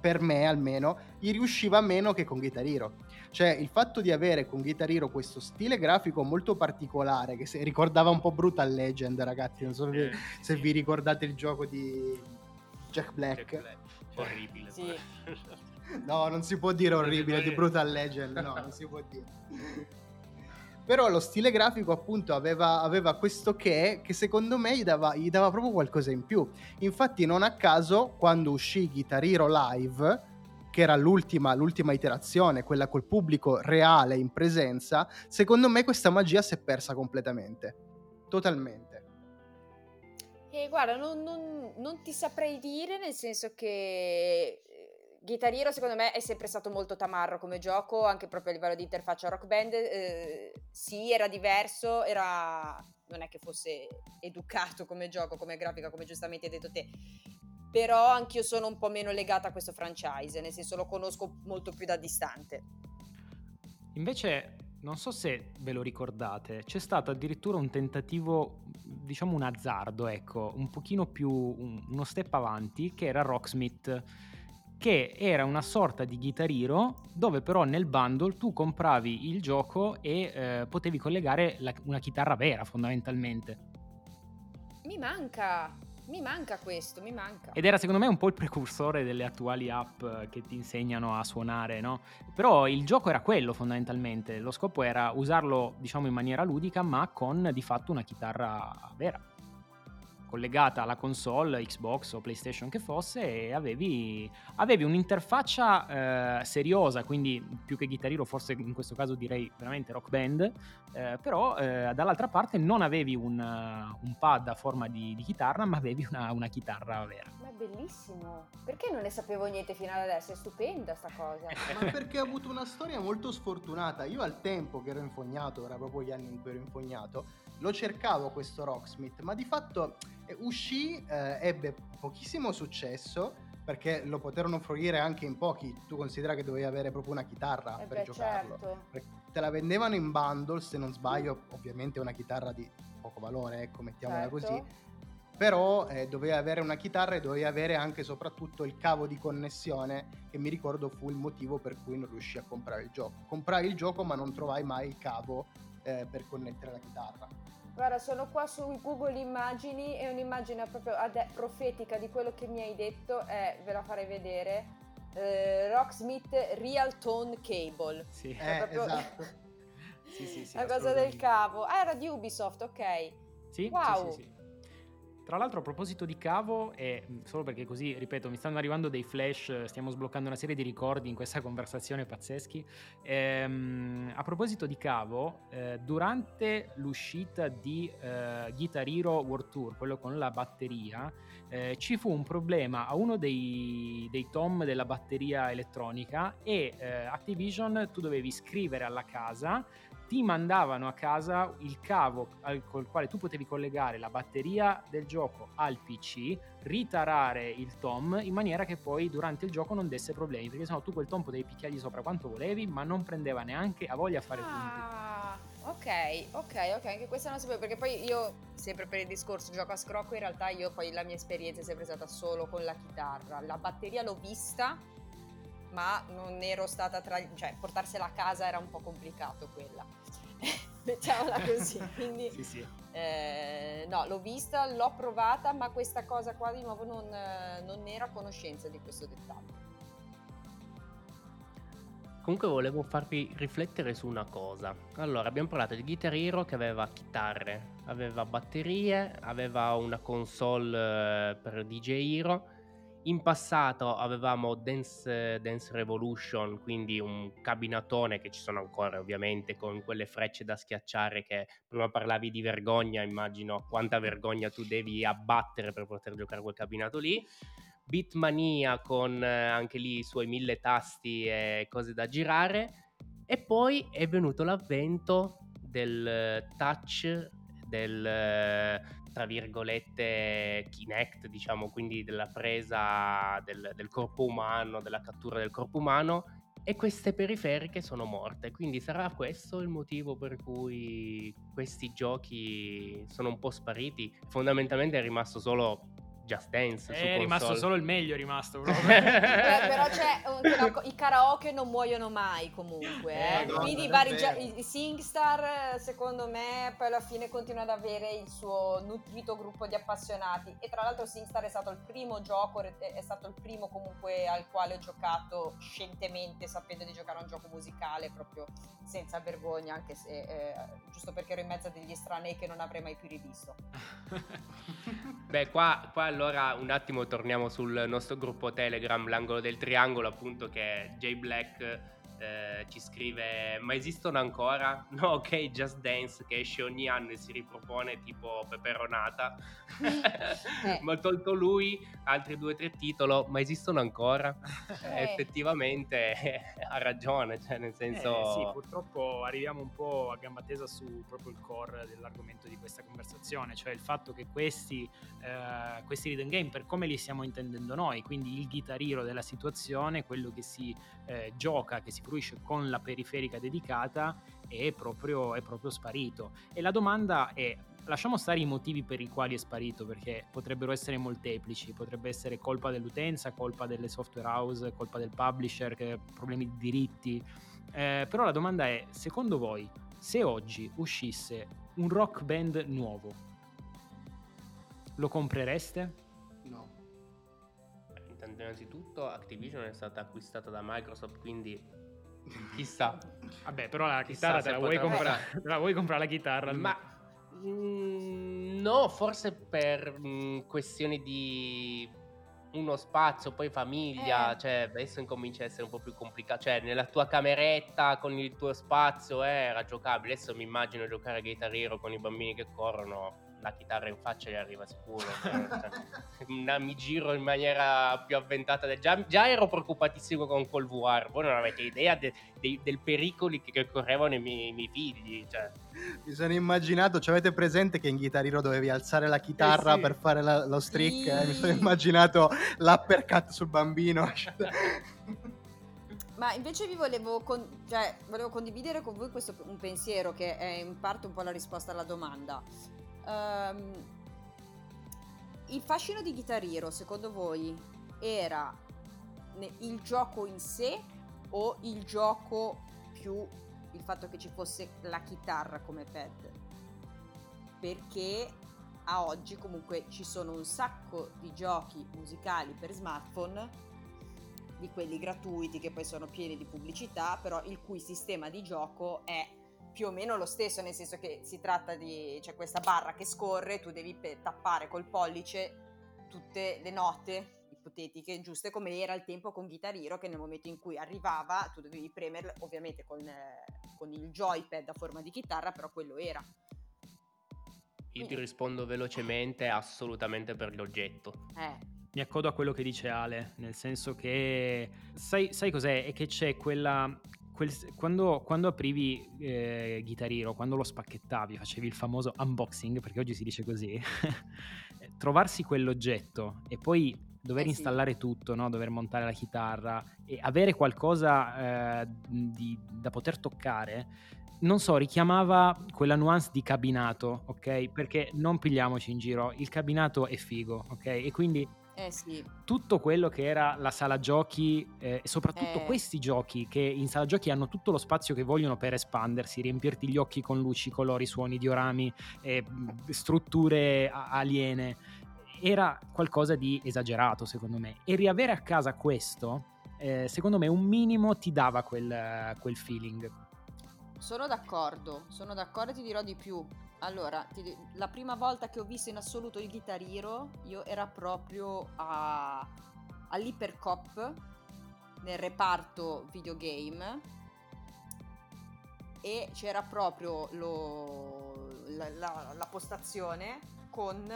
per me almeno gli riusciva meno che con Guitar Hero. Cioè il fatto di avere con Guitar Hero questo stile grafico molto particolare, che se- ricordava un po' Brutal Legend, ragazzi, non so se- Eh, se sì. vi ricordate il gioco di Jack Black. Jack Black. Orribile. Sì. No, non si può dire orribile di Brutal Legend, no, non si può dire. Però lo stile grafico appunto aveva, aveva questo che che secondo me gli dava, gli dava proprio qualcosa in più. Infatti non a caso quando uscì Guitar Hero Live, che era l'ultima, l'ultima iterazione, quella col pubblico reale in presenza, secondo me questa magia si è persa completamente. Totalmente. E guarda, non, non- non ti saprei dire, nel senso che eh, Guitar Hero secondo me è sempre stato molto tamarro come gioco, anche proprio a livello di interfaccia Rock Band. eh, sì, era diverso, era... non è che fosse educato come gioco, come grafica, come giustamente hai detto te. Però anch'io sono un po' meno legata a questo franchise, nel senso lo conosco molto più da distante. Invece non so se ve lo ricordate, c'è stato addirittura un tentativo, diciamo un azzardo, ecco, un pochino più un- uno step avanti, che era Rocksmith, che era una sorta di Guitar Hero dove però nel bundle tu compravi il gioco e eh, potevi collegare la- una chitarra vera fondamentalmente. Mi manca, mi manca questo, mi manca. Ed era secondo me un po' il precursore delle attuali app eh, che ti insegnano a suonare, no? Però il gioco era quello fondamentalmente, lo scopo era usarlo diciamo in maniera ludica ma con di fatto una chitarra vera collegata alla console Xbox o PlayStation che fosse e avevi, avevi un'interfaccia eh, seriosa, quindi più che Guitar Hero forse in questo caso direi veramente rock band, eh, però eh, dall'altra parte non avevi un, un, pad a forma di, di chitarra ma avevi una, una, chitarra vera. Ma è bellissimo, perché non ne sapevo niente fino ad adesso? È stupenda sta cosa. ma perché ha avuto una storia molto sfortunata, io al tempo che ero infognato, era proprio gli anni in cui ero infognato, lo cercavo questo Rocksmith, ma di fatto eh, uscì, eh, ebbe pochissimo successo perché lo poterono fruire anche in pochi. Tu considera che dovevi avere proprio una chitarra eh per beh, giocarlo. Certo. Te la vendevano in bundle, se non sbaglio, ovviamente una chitarra di poco valore, ecco, mettiamola certo. così. Però eh, dovevi avere una chitarra e dovevi avere anche e soprattutto il cavo di connessione, che mi ricordo fu il motivo per cui non riuscì a comprare il gioco. Comprai il gioco, ma non trovai mai il cavo eh, per connettere la chitarra. Guarda, sono qua su Google Immagini e un'immagine proprio ade- profetica di quello che mi hai detto è, ve la farei vedere, eh, Rocksmith Real Tone Cable. Sì, eh, proprio... esatto. sì, sì, sì, la cosa del cavo. Ah, era di Ubisoft, ok. Sì, wow. sì, sì, sì. Tra l'altro a proposito di cavo, e solo perché così, ripeto, mi stanno arrivando dei flash, stiamo sbloccando una serie di ricordi in questa conversazione pazzeschi. Ehm, a proposito di cavo, eh, durante l'uscita di eh, Guitar Hero World Tour, quello con la batteria, eh, ci fu un problema a uno dei, dei tom della batteria elettronica e eh, Activision tu dovevi scrivere alla casa ti mandavano a casa il cavo al, col quale tu potevi collegare la batteria del gioco al PC, ritarare il tom in maniera che poi durante il gioco non desse problemi, perché sennò tu quel tom potevi picchiargli sopra quanto volevi, ma non prendeva neanche a voglia a fare ah, punti. Ok, ok, ok, anche questa non sapevo, perché poi io, sempre per il discorso gioco a scrocco, in realtà io poi la mia esperienza è sempre stata solo con la chitarra. La batteria l'ho vista, ma non ero stata tra... cioè portarsela a casa era un po' complicato quella. Mettiamola così, quindi sì, sì. Eh, no, l'ho vista, l'ho provata, ma questa cosa qua di nuovo non, non era a conoscenza di questo dettaglio. Comunque volevo farvi riflettere su una cosa. Allora, abbiamo parlato di Guitar Hero che aveva chitarre, aveva batterie, aveva una console eh, per DJ Hero in passato avevamo Dance, Dance, Revolution, quindi un cabinatone che ci sono ancora ovviamente con quelle frecce da schiacciare che prima parlavi di vergogna, immagino quanta vergogna tu devi abbattere per poter giocare quel cabinato lì. Beatmania con eh, anche lì i suoi mille tasti e cose da girare. E poi è venuto l'avvento del touch, del tra virgolette Kinect, diciamo, quindi della presa del, del, corpo umano, della cattura del corpo umano e queste periferiche sono morte. Quindi sarà questo il motivo per cui questi giochi sono un po' spariti. Fondamentalmente è rimasto solo Just Dance. È rimasto solo il meglio, è rimasto proprio. Beh, però c'è un, i karaoke non muoiono mai comunque. Eh? Eh, Quindi i vari gia- i SingStar, secondo me, poi alla fine continua ad avere il suo nutrito gruppo di appassionati. E tra l'altro SingStar è stato il primo gioco, è stato il primo comunque al quale ho giocato scientemente, sapendo di giocare a un gioco musicale proprio senza vergogna, anche se eh, giusto perché ero in mezzo a degli estranei che non avrei mai più rivisto. Beh, qua, qua allora un attimo torniamo sul nostro gruppo Telegram, l'angolo del triangolo, appunto che Jay Black eh, ci scrive ma esistono ancora? No, ok, Just Dance che esce ogni anno e si ripropone tipo peperonata. eh. ma tolto lui, altri due o tre titoli, ma esistono ancora? Eh. Effettivamente ha ragione, cioè nel senso... Eh, sì, purtroppo arriviamo un po' a gamba tesa su proprio il core dell'argomento di questa conversazione, cioè il fatto che questi, eh, questi rhythm game, per come li stiamo intendendo noi, quindi il chitarrino della situazione, quello che si eh, gioca, che si usufruisce con la periferica dedicata è proprio, è proprio sparito. E la domanda è, lasciamo stare i motivi per i quali è sparito, perché potrebbero essere molteplici, potrebbe essere colpa dell'utenza, colpa delle software house, colpa del publisher, problemi di diritti, eh, però la domanda è, secondo voi, se oggi uscisse un rock band nuovo, lo comprereste? No. Innanzitutto Activision è stata acquistata da Microsoft, quindi chissà. Vabbè, però la chitarra te la, vuoi comprare, te la vuoi comprare la chitarra? Ma mm, no, forse per mh, mm, questioni di uno spazio, poi famiglia, eh. cioè adesso incomincia a essere un po' più complicato, cioè nella tua cameretta con il tuo spazio eh, era giocabile, adesso mi immagino giocare a Guitar Hero con i bambini che corrono, la chitarra in faccia gli arriva sicuro. Cioè, cioè, mi giro in maniera più avventata. Del... Già, già, ero preoccupatissimo con Cold War. Voi non avete idea de, de, del pericolo che, che correvano i miei, i miei figli. Cioè. Mi sono immaginato, cioè avete presente che in Guitar Hero dovevi alzare la chitarra eh sì. per fare la, lo streak? Sì. Eh? Mi sono immaginato l'uppercut sul bambino. Ma invece vi volevo, con- cioè, volevo, condividere con voi questo un pensiero che è in parte un po' la risposta alla domanda. Um, il fascino di Guitar Hero, secondo voi, era il gioco in sé o il gioco più il fatto che ci fosse la chitarra come pad? Perché a oggi comunque ci sono un sacco di giochi musicali per smartphone di quelli gratuiti che poi sono pieni di pubblicità, però il cui sistema di gioco è più o meno lo stesso, nel senso che si tratta di c'è questa barra che scorre, tu devi pe- tappare col pollice tutte le note ipotetiche giuste come era il tempo con Guitar Hero che nel momento in cui arrivava tu dovevi premerlo ovviamente con, eh, con il joypad a forma di chitarra però quello era. Io ti rispondo velocemente assolutamente per l'oggetto. Eh. Mi accodo a quello che dice Ale, nel senso che sai, sai cos'è? È che c'è quella, quel, quando, quando, aprivi eh, Guitar Hero, quando lo spacchettavi, facevi il famoso unboxing, perché oggi si dice così, trovarsi quell'oggetto e poi dover eh sì. installare tutto, no? dover montare la chitarra e avere qualcosa eh, di, da poter toccare, non so, richiamava quella nuance di cabinato, ok? Perché non pigliamoci in giro, il cabinato è figo, ok? E quindi eh sì. tutto quello che era la sala giochi eh, e soprattutto eh. questi giochi che in sala giochi hanno tutto lo spazio che vogliono per espandersi, riempirti gli occhi con luci, colori, suoni, diorami, eh, strutture aliene, era qualcosa di esagerato secondo me. E riavere a casa questo, eh, secondo me un minimo ti dava quel, quel feeling. Sono d'accordo, sono d'accordo e ti dirò di più. Allora, ti, la prima volta che ho visto in assoluto il Guitar Hero, io era proprio a, all'Ipercop, nel reparto videogame, e c'era proprio lo, la, la, la, postazione con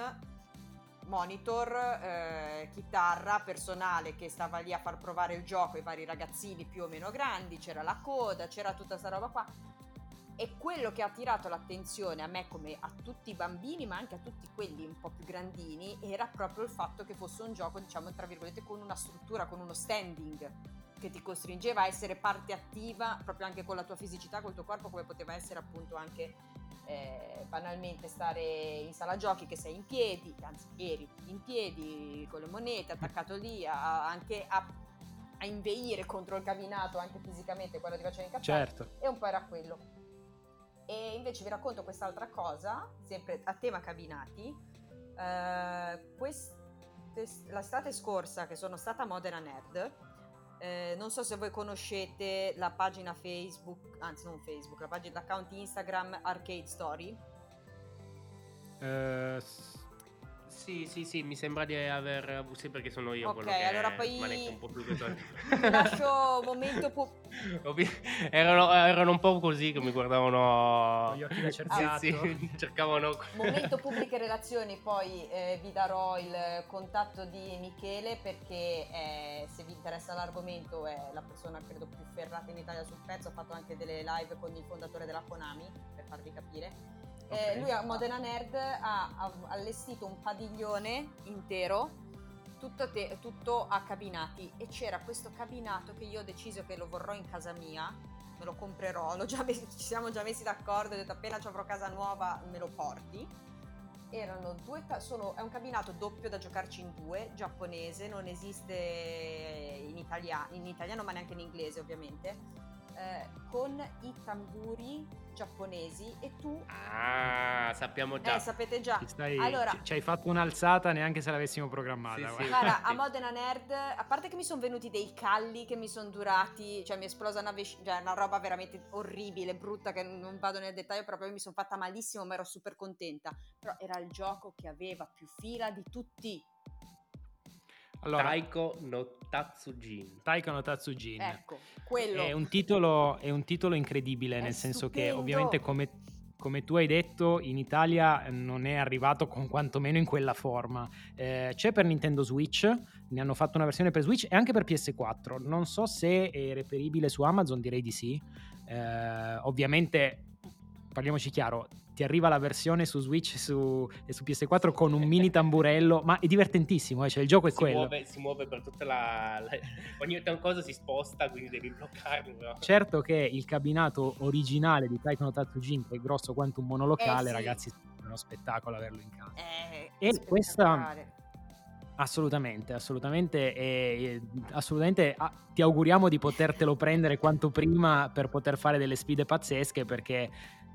monitor, eh, chitarra, personale che stava lì a far provare il gioco ai vari ragazzini più o meno grandi, c'era la coda, c'era tutta questa roba qua e quello che ha attirato l'attenzione a me come a tutti i bambini, ma anche a tutti quelli un po' più grandini, era proprio il fatto che fosse un gioco, diciamo, tra virgolette, con una struttura, con uno standing che ti costringeva a essere parte attiva proprio anche con la tua fisicità, col tuo corpo, come poteva essere appunto anche eh, banalmente stare in sala giochi che sei in piedi, anzi eri in piedi con le monete attaccato lì, a, anche a, a inveire contro il cabinato anche fisicamente quando ti faceva incazzare. Certo. E un po' era quello. E invece vi racconto quest'altra cosa, sempre a tema cabinati. Uh, quest- l'estate scorsa che sono stata a Modena Nerd, eh, non so se voi conoscete la pagina Facebook, anzi non Facebook, la pagina, l'account Instagram Arcade Story. Uh, sì, sì, sì, mi sembra di aver avuto sì, perché sono io Ok, allora poi un po' più lascio un momento pu- erano, erano, un po' così che mi guardavano Con gli occhi da. Sì, sì, cercavano Momento pubbliche relazioni, poi eh, vi darò il contatto di Michele perché eh, se vi interessa l'argomento è la persona credo più ferrata in Italia sul pezzo, ha fatto anche delle live con il fondatore della Konami, per farvi capire okay. Eh, lui a Modena Nerd ha, ha allestito un padiglione intero tutto, te- tutto a cabinati e c'era questo cabinato che io ho deciso che lo vorrò in casa mia, me lo comprerò, già messi- ci siamo già messi d'accordo, ho detto appena ci avrò casa nuova me lo porti. Erano due, sono, è un cabinato doppio da giocarci in due, giapponese, non esiste in, italia- in italiano ma neanche in inglese ovviamente, eh, con i tamburi giapponesi e tu... Ah, sappiamo già. Eh, sapete già. Ti stai- Allora- ci, ci hai fatto un'alzata neanche se l'avessimo programmata. Sì, sì. Guarda, a. Modena Nerd, a parte che mi sono venuti dei calli che mi sono durati, cioè mi è esplosa una, vesci- cioè una roba veramente orribile, brutta, che non vado nel dettaglio, proprio mi sono fatta malissimo, ma ero super contenta. Però era il gioco che aveva più fila di tutti. Allora, Taiko no Tatsujin. Taiko no Tatsujin. Ecco, quello. È un titolo, è un titolo incredibile, È nel senso che stupendo. ovviamente come, come tu hai detto in Italia non è arrivato con quantomeno in quella forma. Eh, c'è per Nintendo Switch, ne hanno fatto una versione per Switch e anche per PS4. Non so se è reperibile su Amazon, direi di sì. Eh, ovviamente, parliamoci chiaro, ti arriva la versione su Switch e su, e su PS4 con un mini tamburello, ma è divertentissimo, eh, cioè il gioco è Si quello. muove, si muove per tutta la, la- Ogni cosa si sposta, quindi devi bloccarlo. Certo che il cabinato originale di Taiko no Tatsujin, che è grosso quanto un monolocale, Eh, sì. ragazzi, è uno spettacolo averlo in casa. Eh, E questa-. Assolutamente, assolutamente, e, assolutamente ah, ti auguriamo di potertelo prendere quanto prima per poter fare delle sfide pazzesche perché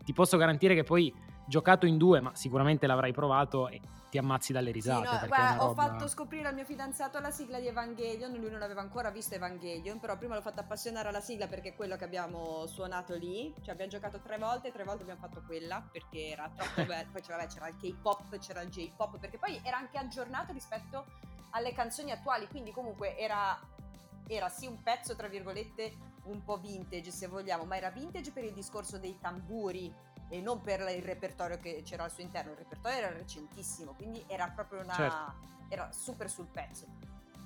ti posso garantire che poi giocato in due, ma sicuramente l'avrai provato e ti ammazzi dalle Sì, risate. no, perché è guarda, una ho roba- fatto scoprire al mio fidanzato la sigla di Evangelion, lui non aveva ancora visto Evangelion, però prima l'ho fatto appassionare alla sigla perché è quello che abbiamo suonato lì, cioè abbiamo giocato tre volte, tre volte abbiamo fatto quella perché era troppo bello, poi c'era, vabbè, c'era il K-pop, c'era il J-pop, perché poi era anche aggiornato rispetto alle canzoni attuali, quindi comunque era, era sì un pezzo tra virgolette un po' vintage se vogliamo, ma era vintage per il discorso dei tamburi e non per il repertorio che c'era al suo interno, il repertorio era recentissimo, quindi era proprio una... Certo. era super sul pezzo.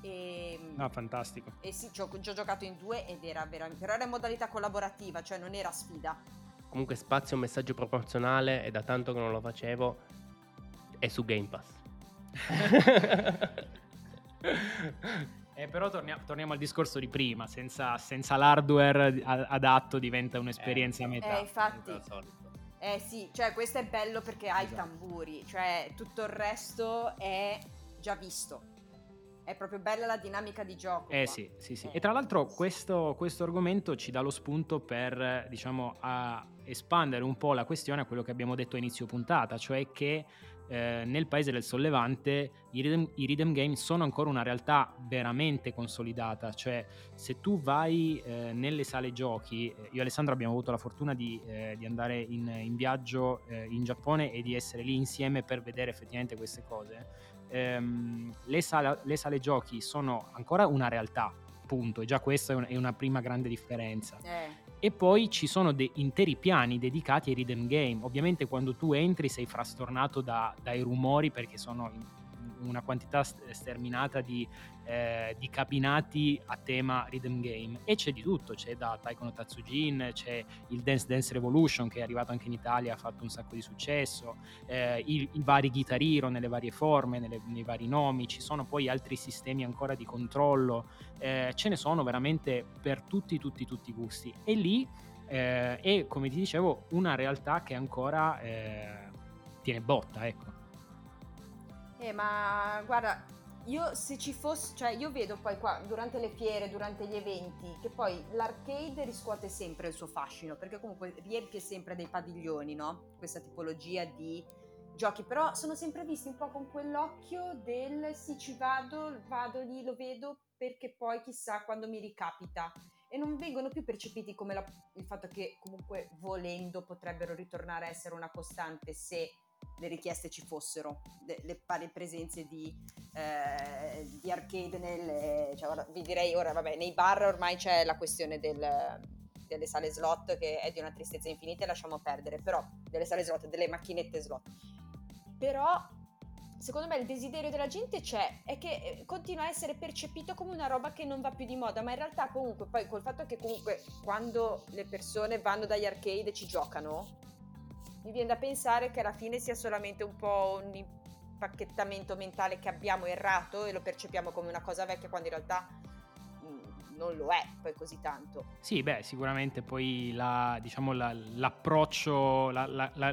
E, Ah, fantastico. e sì, ci ho, ci ho giocato in due ed era veramente... però era in modalità collaborativa, cioè non era sfida. Comunque spazio messaggio proporzionale, è da tanto che non lo facevo, è su Game Pass. Eh, però tornia- torniamo al discorso di prima, senza, senza l'hardware a- adatto diventa un'esperienza a metà. Eh, infatti, eh sì, cioè questo è bello perché ha i Esatto. tamburi, cioè tutto il resto è già visto. È proprio bella la dinamica di gioco. Eh qua. sì, sì, sì. Eh. E tra l'altro questo, questo argomento ci dà lo spunto per, diciamo, a espandere un po' la questione a quello che abbiamo detto a inizio puntata, cioè che eh, nel paese del sollevante i rhythm, i rhythm game sono ancora una realtà veramente consolidata, cioè se tu vai eh, nelle sale giochi, eh, io e Alessandro abbiamo avuto la fortuna di, eh, di andare in, in viaggio eh, in Giappone e di essere lì insieme per vedere effettivamente queste cose, ehm, le, sala- le sale giochi sono ancora una realtà, punto, e già questa è, un- è una prima grande differenza. Eh, E poi ci sono de- interi piani dedicati ai rhythm game. Ovviamente quando tu entri sei frastornato da- dai rumori perché sono una quantità st- sterminata di, eh, di cabinati a tema rhythm game. E c'è di tutto, c'è da Taiko no Tatsujin, c'è il Dance Dance Revolution che è arrivato anche in Italia, ha fatto un sacco di successo, eh, i, i vari Guitar Hero nelle varie forme, nelle- nei vari nomi, ci sono poi altri sistemi ancora di controllo, eh, ce ne sono veramente per tutti, tutti, tutti i gusti. E lì eh, è, come ti dicevo, una realtà che ancora eh, tiene botta, ecco. Eh, ma guarda, io se ci fosse, cioè io vedo poi qua durante le fiere, durante gli eventi, che poi l'arcade riscuote sempre il suo fascino, perché comunque riempie sempre dei padiglioni, no? Questa tipologia di giochi, però sono sempre visti un po' con quell'occhio del sì ci vado, vado lì, lo vedo, perché poi chissà quando mi ricapita. E non vengono più percepiti come la- il fatto che comunque volendo potrebbero ritornare a essere una costante se le richieste ci fossero, le, le presenze di, eh, di arcade nelle, cioè, ora, vi direi ora, vabbè, nei bar ormai c'è la questione del- delle sale slot che è di una tristezza infinita e lasciamo perdere, però delle sale slot, delle macchinette slot. Però secondo me il desiderio della gente c'è, è che eh, continua a essere percepito come una roba che non va più di moda, ma in realtà comunque poi col fatto che comunque quando le persone vanno dagli arcade e ci giocano, mi viene da pensare che alla fine sia solamente un po' un impacchettamento mentale che abbiamo errato e lo percepiamo come una cosa vecchia quando in realtà non lo è poi così tanto. Sì, beh, sicuramente poi la, diciamo, la, l'approccio, la,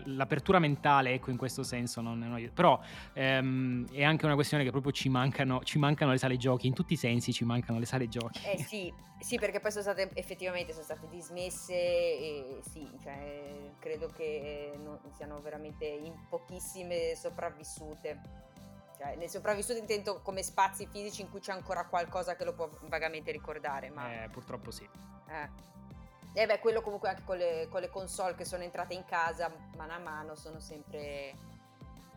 l'apertura mentale, ecco, in questo senso non, non Però ehm, è anche una questione che proprio ci mancano, ci mancano le sale giochi, in tutti i sensi ci mancano le sale giochi. Eh sì, sì perché poi sono state, effettivamente sono state dismesse e sì, cioè, credo che siano veramente in pochissime sopravvissute. Cioè, nel sopravvissuto intendo come spazi fisici in cui c'è ancora qualcosa che lo può vagamente ricordare. Ma... Eh, purtroppo sì. Eh. E beh, quello comunque anche con le, con le console che sono entrate in casa mano a mano sono sempre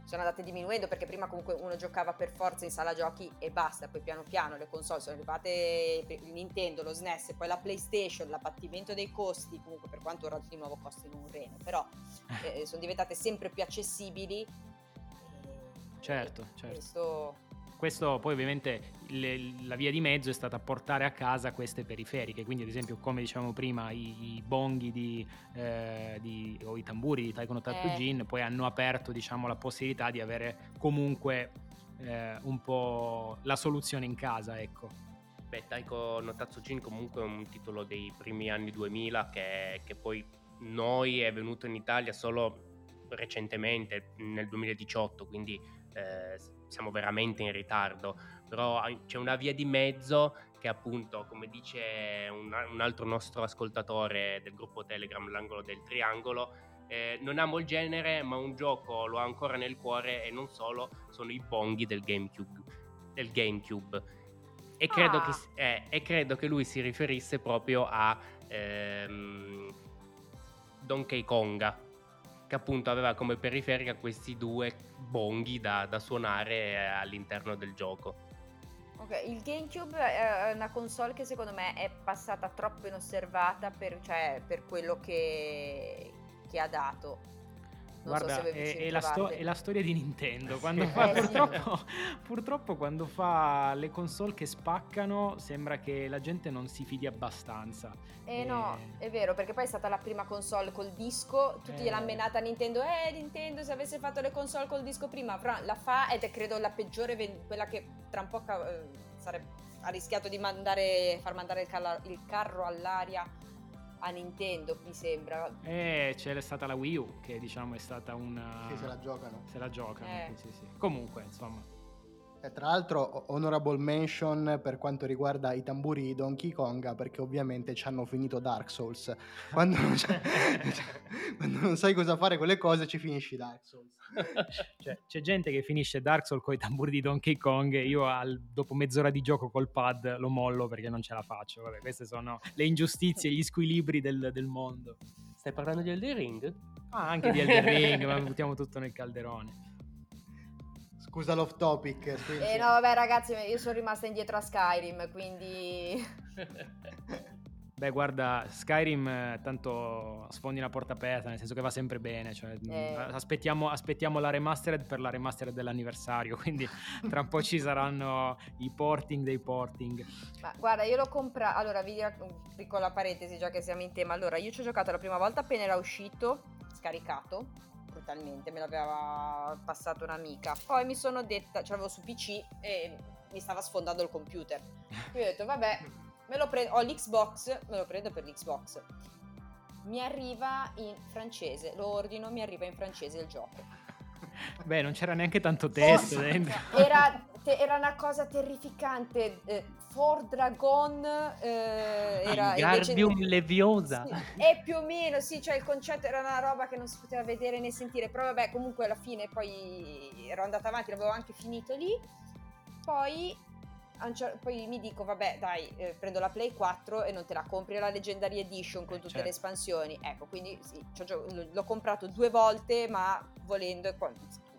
sono andate diminuendo perché prima comunque uno giocava per forza in sala giochi e basta, poi piano piano le console sono arrivate il Nintendo, lo SNES, poi la PlayStation, l'abbattimento dei costi, comunque per quanto ora di nuovo costino un reno, però eh, eh sono diventate sempre più accessibili Certo, certo. Questo... Questo poi ovviamente le, la via di mezzo è stata portare a casa queste periferiche, quindi ad esempio come dicevamo prima i, i bonghi di, eh, di, o i tamburi di Taiko no Tatsujin eh. poi hanno aperto diciamo, la possibilità di avere comunque eh, un po' la soluzione in casa, ecco. Beh, Taiko no Tatsujin comunque è un titolo dei primi anni 2000 che, che poi noi è venuto in Italia solo recentemente, nel 2018, quindi eh, siamo veramente in ritardo, però c'è una via di mezzo che appunto, come dice un, un altro nostro ascoltatore del gruppo Telegram, l'angolo del triangolo, eh, non amo il genere, ma un gioco lo ha ancora nel cuore e non solo, sono i bonghi del GameCube. Del GameCube. E, credo ah. che, eh, e credo che lui si riferisse proprio a ehm, Donkey Konga, che appunto aveva come periferica questi due bonghi da, da suonare all'interno del gioco. Ok, il GameCube è una console che secondo me è passata troppo inosservata per, cioè, per quello che, che ha dato. Non Guarda, so è, è, la sto- è, la storia di Nintendo. Quando fa, eh, purtroppo, purtroppo, quando fa le console che spaccano, sembra che la gente non si fidi abbastanza. Eh e... no, è vero, perché poi è stata la prima console col disco. Tutti eh... gliel'hanno menata a Nintendo. Eh, Nintendo, se avesse fatto le console col disco prima, la fa ed è credo la peggiore, quella che tra un po' eh, sarebbe, ha rischiato di mandare, far mandare il, cal- il carro all'aria a Nintendo, mi sembra. Eh, c'è stata la Wii U, che diciamo è stata una... Che se la giocano. Se la giocano, eh. sì, sì. Comunque, insomma... E tra l'altro, honorable mention per quanto riguarda i tamburi di Donkey Kong, perché ovviamente ci hanno finito Dark Souls. Quando non, quando non, sai cosa fare con le cose, ci finisci Dark Souls. cioè, c'è gente che finisce Dark Souls con i tamburi di Donkey Kong. Io, al, dopo mezz'ora di gioco col pad, lo mollo perché non ce la faccio. Vabbè, queste sono le ingiustizie, gli squilibri del, del mondo. Stai parlando di Elden Ring? Ah, anche di Elden Ring, ma buttiamo tutto nel calderone. Scusa l'off topic. Quindi... Eh no, vabbè ragazzi, io sono rimasta indietro a Skyrim, quindi... Beh, guarda, Skyrim eh, tanto sfondi una porta aperta, nel senso che va sempre bene. Cioè, eh. aspettiamo, aspettiamo, la remastered per la remastered dell'anniversario, quindi tra un po' ci saranno i porting dei porting. Ma guarda, io l'ho comprato. Allora, vi dico piccola parentesi, già che siamo in tema. Allora, io ci ho giocato la prima volta appena era uscito, scaricato brutalmente, me l'aveva passato un'amica. Poi mi sono detta, ce l'avevo su PC e mi stava sfondando il computer. Quindi ho detto, vabbè, me lo prendo, ho l'Xbox, me lo prendo per l'Xbox. Mi arriva in francese, lo ordino, mi arriva in francese il gioco. Beh, non c'era neanche tanto testo dentro. Era, te, era, una cosa terrificante. Eh, For Dragon eh, era Gardium di... Leviosa. Sì, e più o meno, sì, cioè il concetto era una roba che non si poteva vedere né sentire. Però vabbè, comunque alla fine poi ero andata avanti, l'avevo anche finito lì. Poi poi mi dico, vabbè, dai, eh, prendo la Play 4 e non te la compri la Legendary Edition con tutte certo. le espansioni. Ecco, quindi sì, l'ho comprato due volte, ma volendo,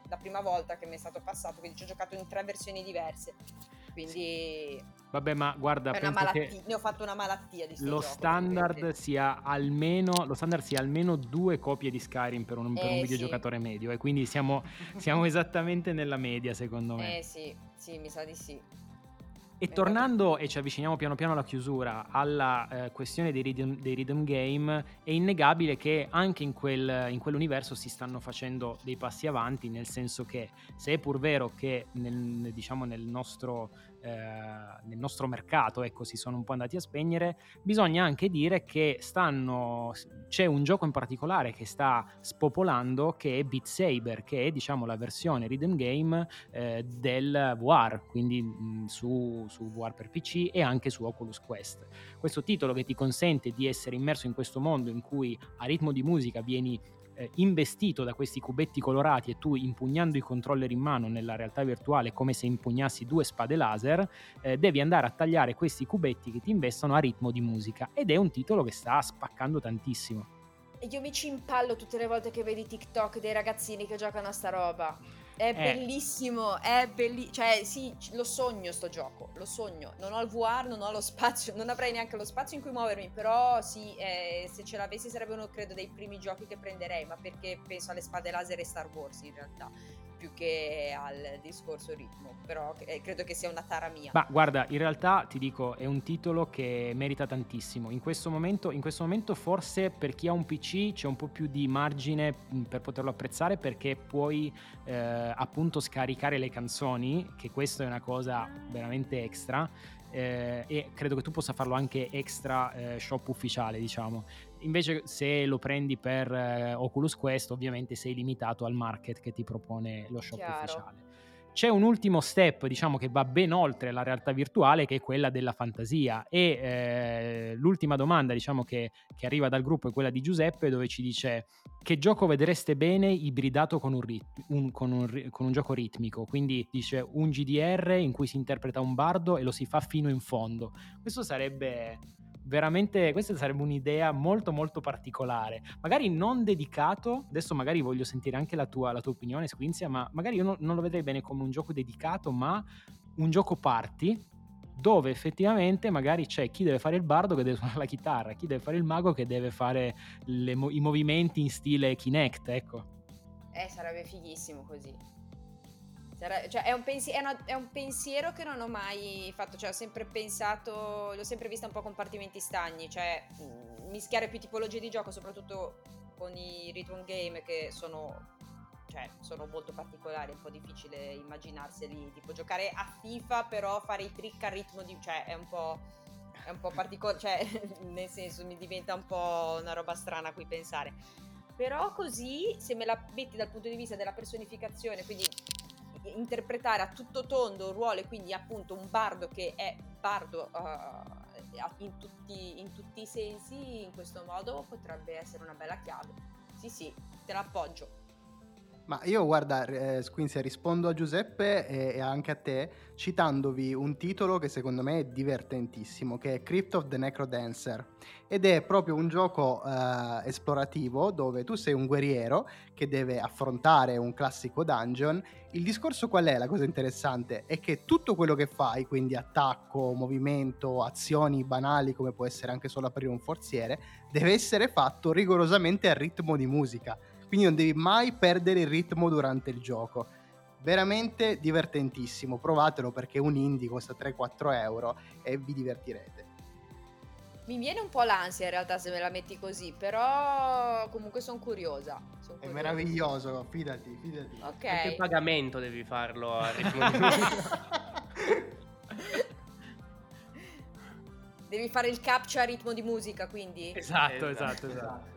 la prima volta che mi è stato passato, quindi ci ho giocato in tre versioni diverse. Quindi Vabbè, ma guarda, ne ho fatto una malattia di lo standard sia almeno lo standard sia almeno due copie di Skyrim per un, per un eh, videogiocatore sì. medio e quindi siamo, siamo esattamente nella media secondo me. Eh sì, sì, mi sa di sì. E tornando, e ci avviciniamo piano piano alla chiusura, alla eh, questione dei rhythm, dei rhythm, game, è innegabile che anche in, quel, in, quell'universo si stanno facendo dei passi avanti, nel senso che se è pur vero che nel, diciamo, nel nostro eh, nel nostro mercato ecco, si sono un po' andati a spegnere, bisogna anche dire che stanno, c'è un gioco in particolare che sta spopolando che è Beat Saber, che è diciamo la versione rhythm game eh, del VR, quindi mh, su, su VR per PC e anche su Oculus Quest. Questo titolo che ti consente di essere immerso in questo mondo in cui a ritmo di musica vieni eh, investito da questi cubetti colorati e tu impugnando i controller in mano nella realtà virtuale come se impugnassi due spade laser, eh, devi andare a tagliare questi cubetti che ti investono a ritmo di musica ed è un titolo che sta spaccando tantissimo. Io mi ci impallo tutte le volte che vedi TikTok dei ragazzini che giocano a sta roba. È eh. bellissimo, è bellissimo. Cioè, sì, lo sogno sto gioco, lo sogno. Non ho il VR, non ho lo spazio, non avrei neanche lo spazio in cui muovermi, però sì, eh, se ce l'avessi sarebbe uno, credo, dei primi giochi che prenderei, ma perché penso alle spade laser e Star Wars in realtà più che al discorso ritmo, però eh, credo che sia una tara mia. Ma guarda, in realtà ti dico, è un titolo che merita tantissimo. In questo momento, in questo momento forse per chi ha un PC c'è un po' più di margine mm, per poterlo apprezzare perché puoi eh, appunto scaricare le canzoni, che questa è una cosa veramente extra. Eh, e credo che tu possa farlo anche extra eh, shop ufficiale, diciamo. Invece se lo prendi per eh, Oculus Quest ovviamente sei limitato al market che ti propone lo shop Chiaro. ufficiale. C'è un ultimo step, diciamo, che va ben oltre la realtà virtuale, che è quella della fantasia. E eh, l'ultima domanda, diciamo, che, che, arriva dal gruppo è quella di Giuseppe, dove ci dice che gioco vedreste bene ibridato con un, rit- un, con un, con un gioco ritmico. Quindi dice un GDR in cui si interpreta un bardo e lo si fa fino in fondo. Questo sarebbe veramente questa sarebbe un'idea molto molto particolare. Magari non dedicato adesso magari voglio sentire anche la tua, la tua opinione Squinzia ma magari io non, non, lo vedrei bene come un gioco dedicato ma un gioco party dove effettivamente magari c'è chi deve fare il bardo che deve suonare la chitarra chi deve fare il mago che deve fare le, i movimenti in stile Kinect ecco. Eh sarebbe fighissimo così cioè, è, un pensi- è, una, è, un pensiero che non ho mai fatto, cioè ho sempre pensato, l'ho sempre vista un po' compartimenti stagni, cioè mm, mischiare più tipologie di gioco, soprattutto con i rhythm game che sono, cioè, sono molto particolari, è un po' difficile immaginarseli, tipo giocare a FIFA però fare i trick a ritmo di... cioè è un po'... È un po' particolare, cioè nel senso mi diventa un po' una roba strana a cui pensare. Però così, se me la metti dal punto di vista della personificazione, quindi interpretare a tutto tondo un ruolo e quindi appunto un bardo che è bardo uh, in, tutti, in tutti i sensi, in questo modo potrebbe essere una bella chiave. Sì, sì, te l'appoggio. Ma io guarda, eh, Squinzia, rispondo a Giuseppe e, e, anche a te citandovi un titolo che secondo me è divertentissimo, che è Crypt of the Necrodancer. Ed è proprio un gioco eh, esplorativo dove tu sei un guerriero che deve affrontare un classico dungeon. Il discorso qual è? La cosa interessante è che tutto quello che fai, quindi attacco, movimento, azioni banali come può essere anche solo aprire un forziere, deve essere fatto rigorosamente a ritmo di musica quindi non devi mai perdere il ritmo durante il gioco. Veramente divertentissimo, provatelo perché un indie costa 3-4 euro e vi divertirete. Mi viene un po' l'ansia in realtà se me la metti così, però comunque sono curiosa. Son curiosa. È meraviglioso, fidati, fidati. Ok. Il pagamento devi farlo a ritmo di musica. devi fare il captcha a ritmo di musica, quindi. Esatto, esatto, esatto. esatto.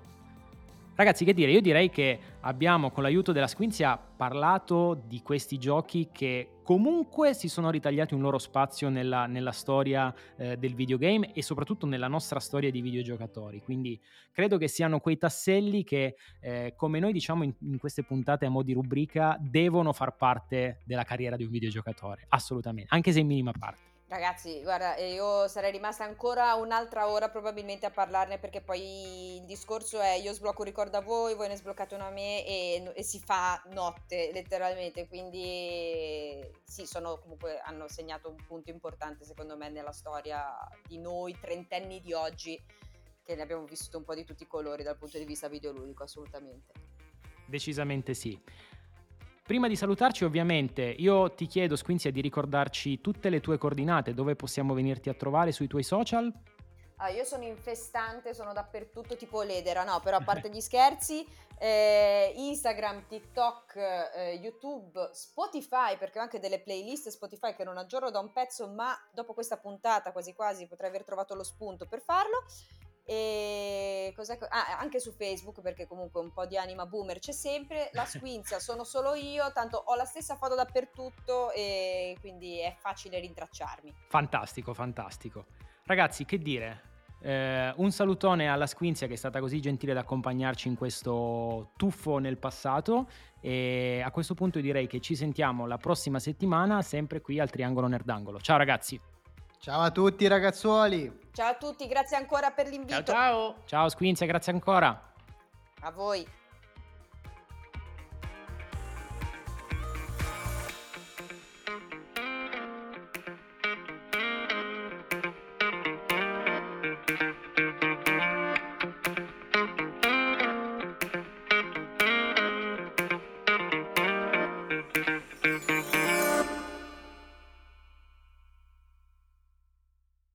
Ragazzi, che dire? Io direi che abbiamo con l'aiuto della Squinzia parlato di questi giochi che comunque si sono ritagliati un loro spazio nella, nella storia eh, del videogame e soprattutto nella nostra storia di videogiocatori. Quindi credo che siano quei tasselli che, eh, come noi diciamo in, in, queste puntate a mo' di rubrica, devono far parte della carriera di un videogiocatore. Assolutamente, anche se in minima parte. Ragazzi, guarda, io sarei rimasta ancora un'altra ora probabilmente a parlarne perché poi il discorso è io sblocco un ricordo a voi, voi ne sbloccate uno a me e, e si fa notte letteralmente, quindi sì, sono comunque hanno segnato un punto importante secondo me nella storia di noi trentenni di oggi che ne abbiamo vissuto un po' di tutti i colori dal punto di vista videoludico, assolutamente. Decisamente sì. Prima di salutarci, ovviamente, io ti chiedo, Squinzia, di ricordarci tutte le tue coordinate, dove possiamo venirti a trovare sui tuoi social. Ah, io sono infestante, sono dappertutto tipo ledera, no, però a parte gli scherzi, eh, Instagram, TikTok, eh, YouTube, Spotify, perché ho anche delle playlist Spotify che non aggiorno da un pezzo, ma dopo questa puntata quasi quasi potrei aver trovato lo spunto per farlo. E cos'è? Ah, anche su Facebook, perché comunque un po' di anima boomer c'è sempre. La squinzia sono solo io, tanto ho la stessa foto dappertutto e quindi è facile rintracciarmi. Fantastico, fantastico. Ragazzi, che dire? Eh, un salutone alla Squinzia che è stata così gentile ad accompagnarci in questo tuffo nel passato e a questo punto direi che ci sentiamo la prossima settimana sempre qui al Triangolo Nerdangolo. Ciao ragazzi! Ciao a tutti ragazzuoli! Ciao a tutti, grazie ancora per l'invito. Ciao ciao! Ciao Squinzia, grazie ancora! A voi!